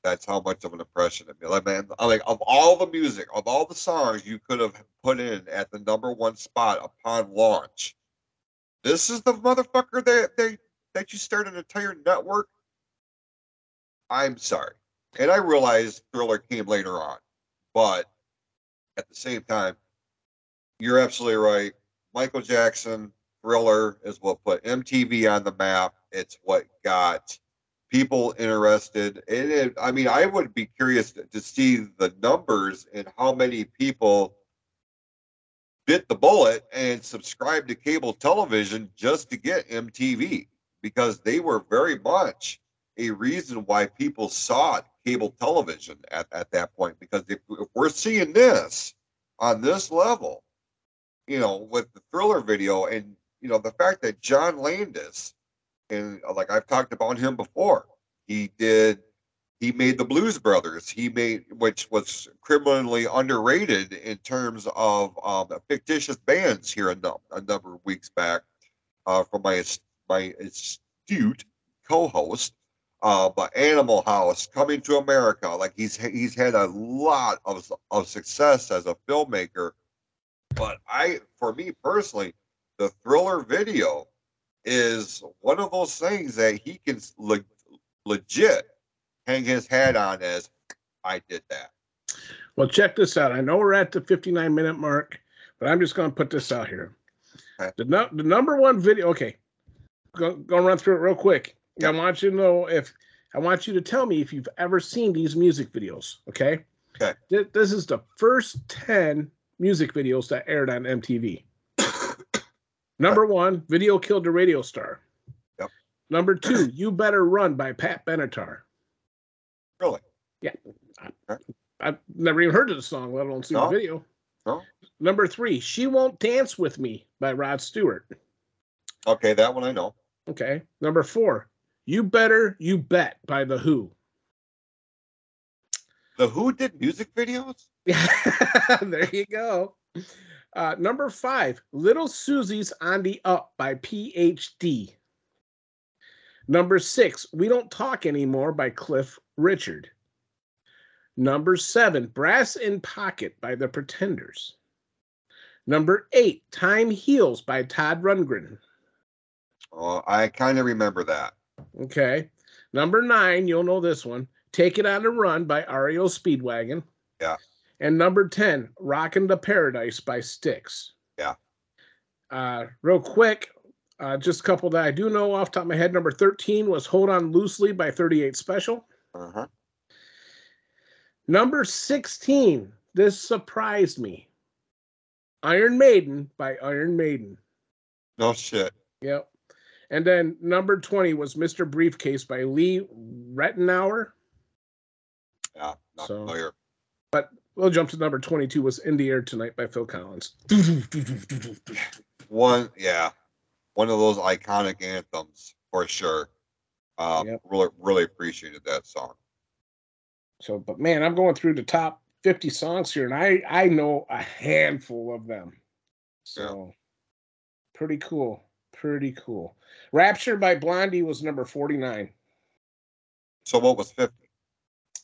That's how much of an impression it made. Like, man, like of all the music, of all the songs you could have put in at the number one spot upon launch, this is the motherfucker that they that you start an entire network. I'm sorry, and I realize Thriller came later on, but at the same time, you're absolutely right. Michael Jackson, Thriller is what put MTV on the map. It's what got people interested. And it, I mean, I would be curious to, to see the numbers and how many people bit the bullet and subscribed to cable television just to get MTV because they were very much a reason why people sought cable television at, at that point. Because if, if we're seeing this on this level, you know, with the thriller video and you know the fact that John Landis, and uh, like I've talked about him before, he did he made the Blues Brothers. He made which was criminally underrated in terms of um, fictitious bands here a, num- a number of weeks back uh, from my my astute co-host. Uh, but Animal House, Coming to America, like he's he's had a lot of of success as a filmmaker. But I, for me personally, the thriller video is one of those things that he can le- legit hang his hat on as I did that. Well, check this out. I know we're at the 59 minute mark, but I'm just going to put this out here. Okay. The, nu- the number one video, okay, go, go run through it real quick. I want you to know if, I want you to tell me if you've ever seen these music videos, okay? Okay. Th- This is the first 10 music videos that aired on MTV. (coughs) Number one, Video Killed the Radio Star. Yep. Number two, You Better Run by Pat Benatar. Really? Yeah. I've never even heard of the song, let alone seen No. the video. No? Number three, She Won't Dance With Me by Rod Stewart. Okay, that one I know. Okay. Number four, You Better You Bet by The Who. The Who did music videos? (laughs) there you go. Uh, number five, Little Susie's on the Up by PhD. Number six, We Don't Talk Anymore by Cliff Richard. Number seven, Brass in Pocket by The Pretenders. Number eight, Time Heals by Todd Rundgren. Oh, I kind of remember that. Okay. Number nine, you'll know this one. Take It on a Run by REO Speedwagon. Yeah. And number 10, Rockin' the Paradise by Styx. Yeah. Uh, real quick, uh, just a couple that I do know off the top of my head. Number 13 was Hold On Loosely by 38 Special. Uh-huh. Number 16, this surprised me. Iron Maiden by Iron Maiden. No shit. Yep. And then number 20 was Mr. Briefcase by Lee Ritenour. Yeah, not So- familiar. But we'll jump to number 22 was In the Air Tonight by Phil Collins. (laughs) One, yeah, one of those iconic anthems for sure. Um, Yep. really, really appreciated that song. So, but man, I'm going through the top 50 songs here and I I know a handful of them. So, pretty cool. Pretty cool. Rapture by Blondie was number 49. So what was fifty?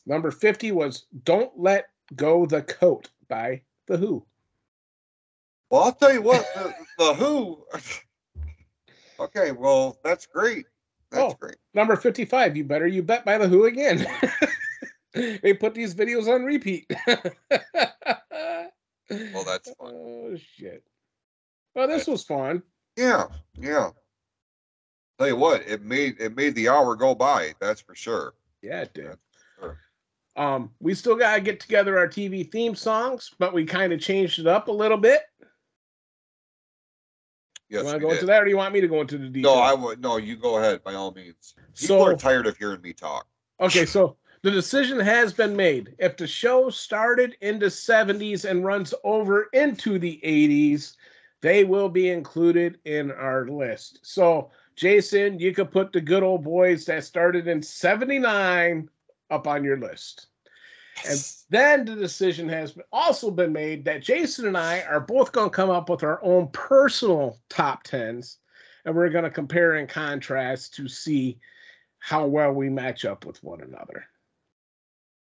Number 50 was Don't Let Go the Coat by The Who. Well, I'll tell you what, the, the Who. (laughs) okay, well, that's great. That's Oh. great. Number 55, You Better You Bet by The Who again. (laughs) they put these videos on repeat. (laughs) Well, that's fun. Oh, shit. Well, this was fun. Yeah, yeah. Tell you what, it made it made the hour go by. That's for sure. Yeah, it did. Sure. Um, we still gotta get together our TV theme songs, but we kind of changed it up a little bit. Yes, you want to go did. into that, or do you want me to go into the details? No, I would. No, you go ahead by all means. People So- are tired of hearing me talk. Okay, so the decision has been made. If the show started in the 70s and runs over into the 80s, they will be included in our list. So, Jason, you could put the good old boys that started in 79 up on your list. And then the decision has also been made that Jason and I are both going to come up with our own personal top 10s and we're going to compare and contrast to see how well we match up with one another.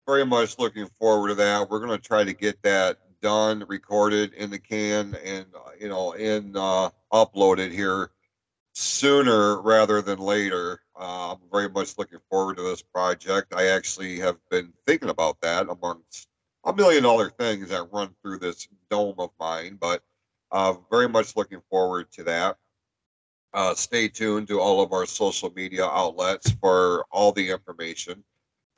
Very much looking forward to that. We're gonna try to get that done, recorded in the can, and uh, you know, in uh, uploaded here sooner rather than later. Uh, I'm very much looking forward to this project. I actually have been thinking about that amongst a million other things that run through this dome of mine, but uh, very much looking forward to that. Uh, stay tuned to all of our social media outlets for all the information.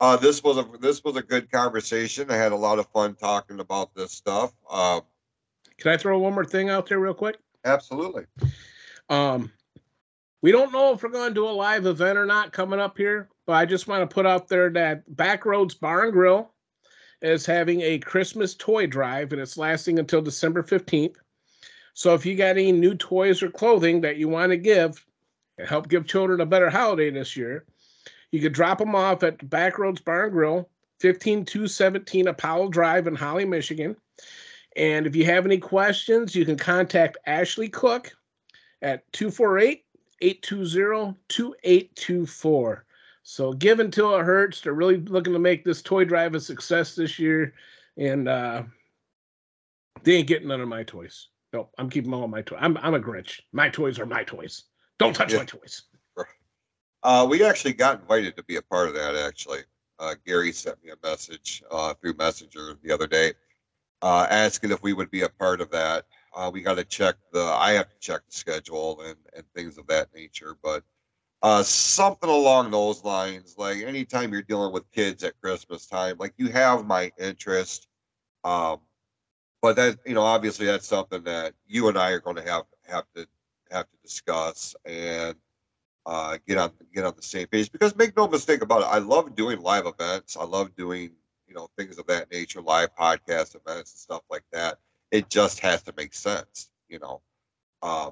Uh, this was a this was a good conversation. I had a lot of fun talking about this stuff. Um, Can I throw one more thing out there real quick? absolutely. Um, we don't know if we're going to do a live event or not coming up here, but I just want to put out there that Backroads Bar and Grill is having a Christmas toy drive and it's lasting until December 15th. So if you got any new toys or clothing that you want to give and help give children a better holiday this year, you could drop them off at Backroads Bar and Grill, 15217 Apollo Drive in Holly, Michigan. And if you have any questions, you can contact Ashley Cook at 248 820 2824. So give until it hurts. They're really looking to make this toy drive a success this year. And uh, they ain't getting none of my toys. No, I'm keeping all my toys. I'm, I'm a Grinch. My toys are my toys. Don't touch Yeah. my toys. Uh, we actually got invited to be a part of that. Actually, uh, Gary sent me a message uh, through Messenger the other day, uh, asking if we would be a part of that. Uh, we got to check the. I have to check the schedule and and things of that nature, but uh, something along those lines. Like anytime you're dealing with kids at Christmas time, like you have my interest. Um, but that you know, obviously, that's something that you and I are going to have have to have to discuss and uh, get on get on the same page because make no mistake about it i love doing live events. I love doing you know things of that nature live podcast events and stuff like that. It just has to make sense you know? Um,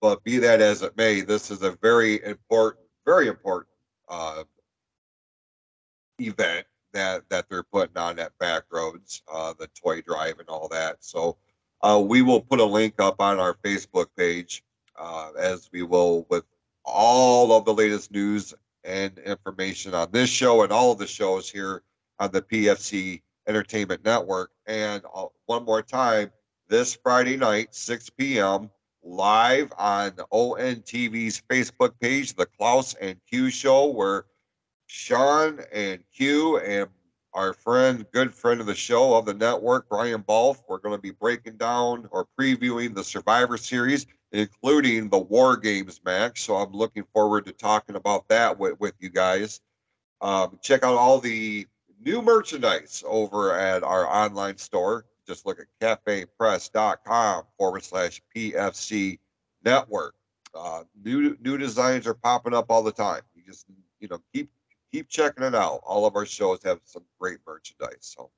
but be that as it may this is a very important very important uh, event that that they're putting on at back roads uh, the toy drive and all that. So uh, we will put a link up on our facebook page uh, as we will with all of the latest news and information on this show and all of the shows here on the PFC Entertainment Network. And uh, one more time, this Friday night, 6 p.m., live on ONTV's Facebook page, The Klaus and Q Show, where Shawn and Q and our friend, good friend of the show of the network, Brian Balf, we're going to be breaking down or previewing the Survivor Series including the War Games match. So I'm looking forward to talking about that with, with you guys. Um, check out all the new merchandise over at our online store. Just look at cafepress.com forward slash PFC network. Uh, new new designs are popping up all the time. You just you know keep keep checking it out. All of our shows have some great merchandise. So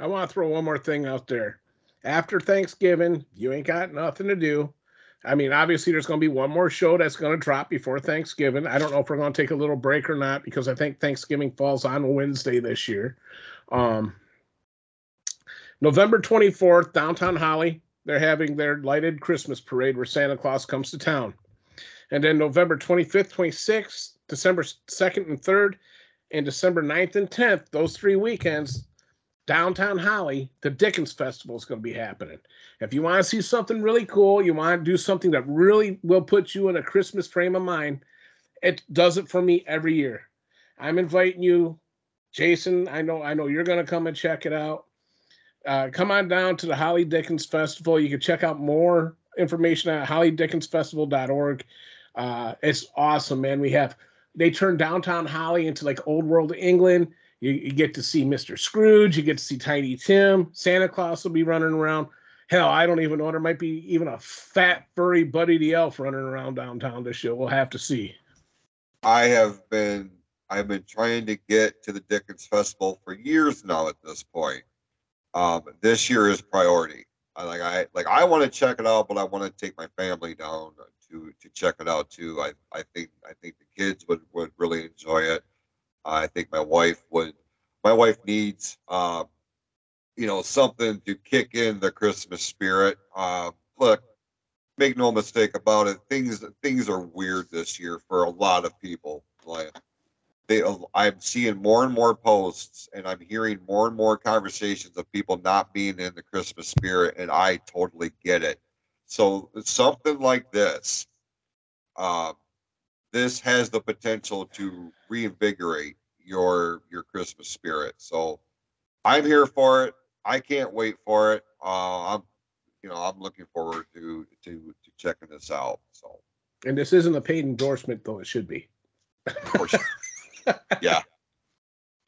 I want to throw one more thing out there. After Thanksgiving, you ain't got nothing to do. I mean, obviously, there's going to be one more show that's going to drop before Thanksgiving. I don't know if we're going to take a little break or not because I think Thanksgiving falls on Wednesday this year. Um, November 24th, downtown Holly, they're having their lighted Christmas parade where Santa Claus comes to town. And then November 25th, 26th, December 2nd and 3rd, and December 9th and 10th, those three weekends, downtown Holly, the Dickens Festival is going to be happening. If you want to see something really cool, you want to do something that really will put you in a Christmas frame of mind, it does it for me every year. I'm inviting you, Jason. I know, I know you're going to come and check it out. Uh, come on down to the Holly Dickens Festival. You can check out more information at hollydickensfestival.org. Uh, it's awesome, man. We have they turned downtown Holly into like old world England. You, you get to see Mr. Scrooge. You get to see Tiny Tim. Santa Claus will be running around. Hell, I don't even know. There might be even a fat, furry Buddy the Elf running around downtown this year. We'll have to see. I have been I've been trying to get to the Dickens Festival for years now at this point. Um, this year is priority. I like I like I want to check it out, but I want to take my family down to to check it out too. I I think I think the kids would would really enjoy it. I think my wife would. My wife needs, uh, you know, something to kick in the Christmas spirit. Uh, look, make no mistake about it. Things things are weird this year for a lot of people. Like they, I'm seeing more and more posts, and I'm hearing more and more conversations of people not being in the Christmas spirit, and I totally get it. So something like this, uh, this has the potential to reinvigorate your your Christmas spirit. So I'm here for it. I can't wait for it. Uh, I'm, you know, I'm looking forward to to to checking this out. So And this isn't a paid endorsement, though it should be. for sure. (laughs) yeah,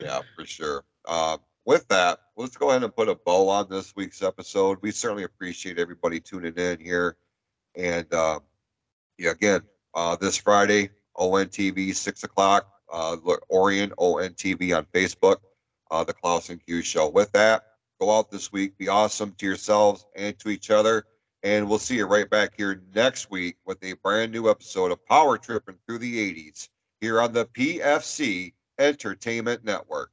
yeah, for sure. Uh, with that, let's go ahead and put a bow on this week's episode. We certainly appreciate everybody tuning in here, and uh, yeah, again, uh, this Friday, ONTV six o'clock. Uh, Orion ONTV on Facebook. uh, the Klaus and Q show. With that, go out this week, be awesome to yourselves and to each other. And we'll see you right back here next week with a brand new episode of Power Tripping Through the 80s here on the PFC Entertainment Network.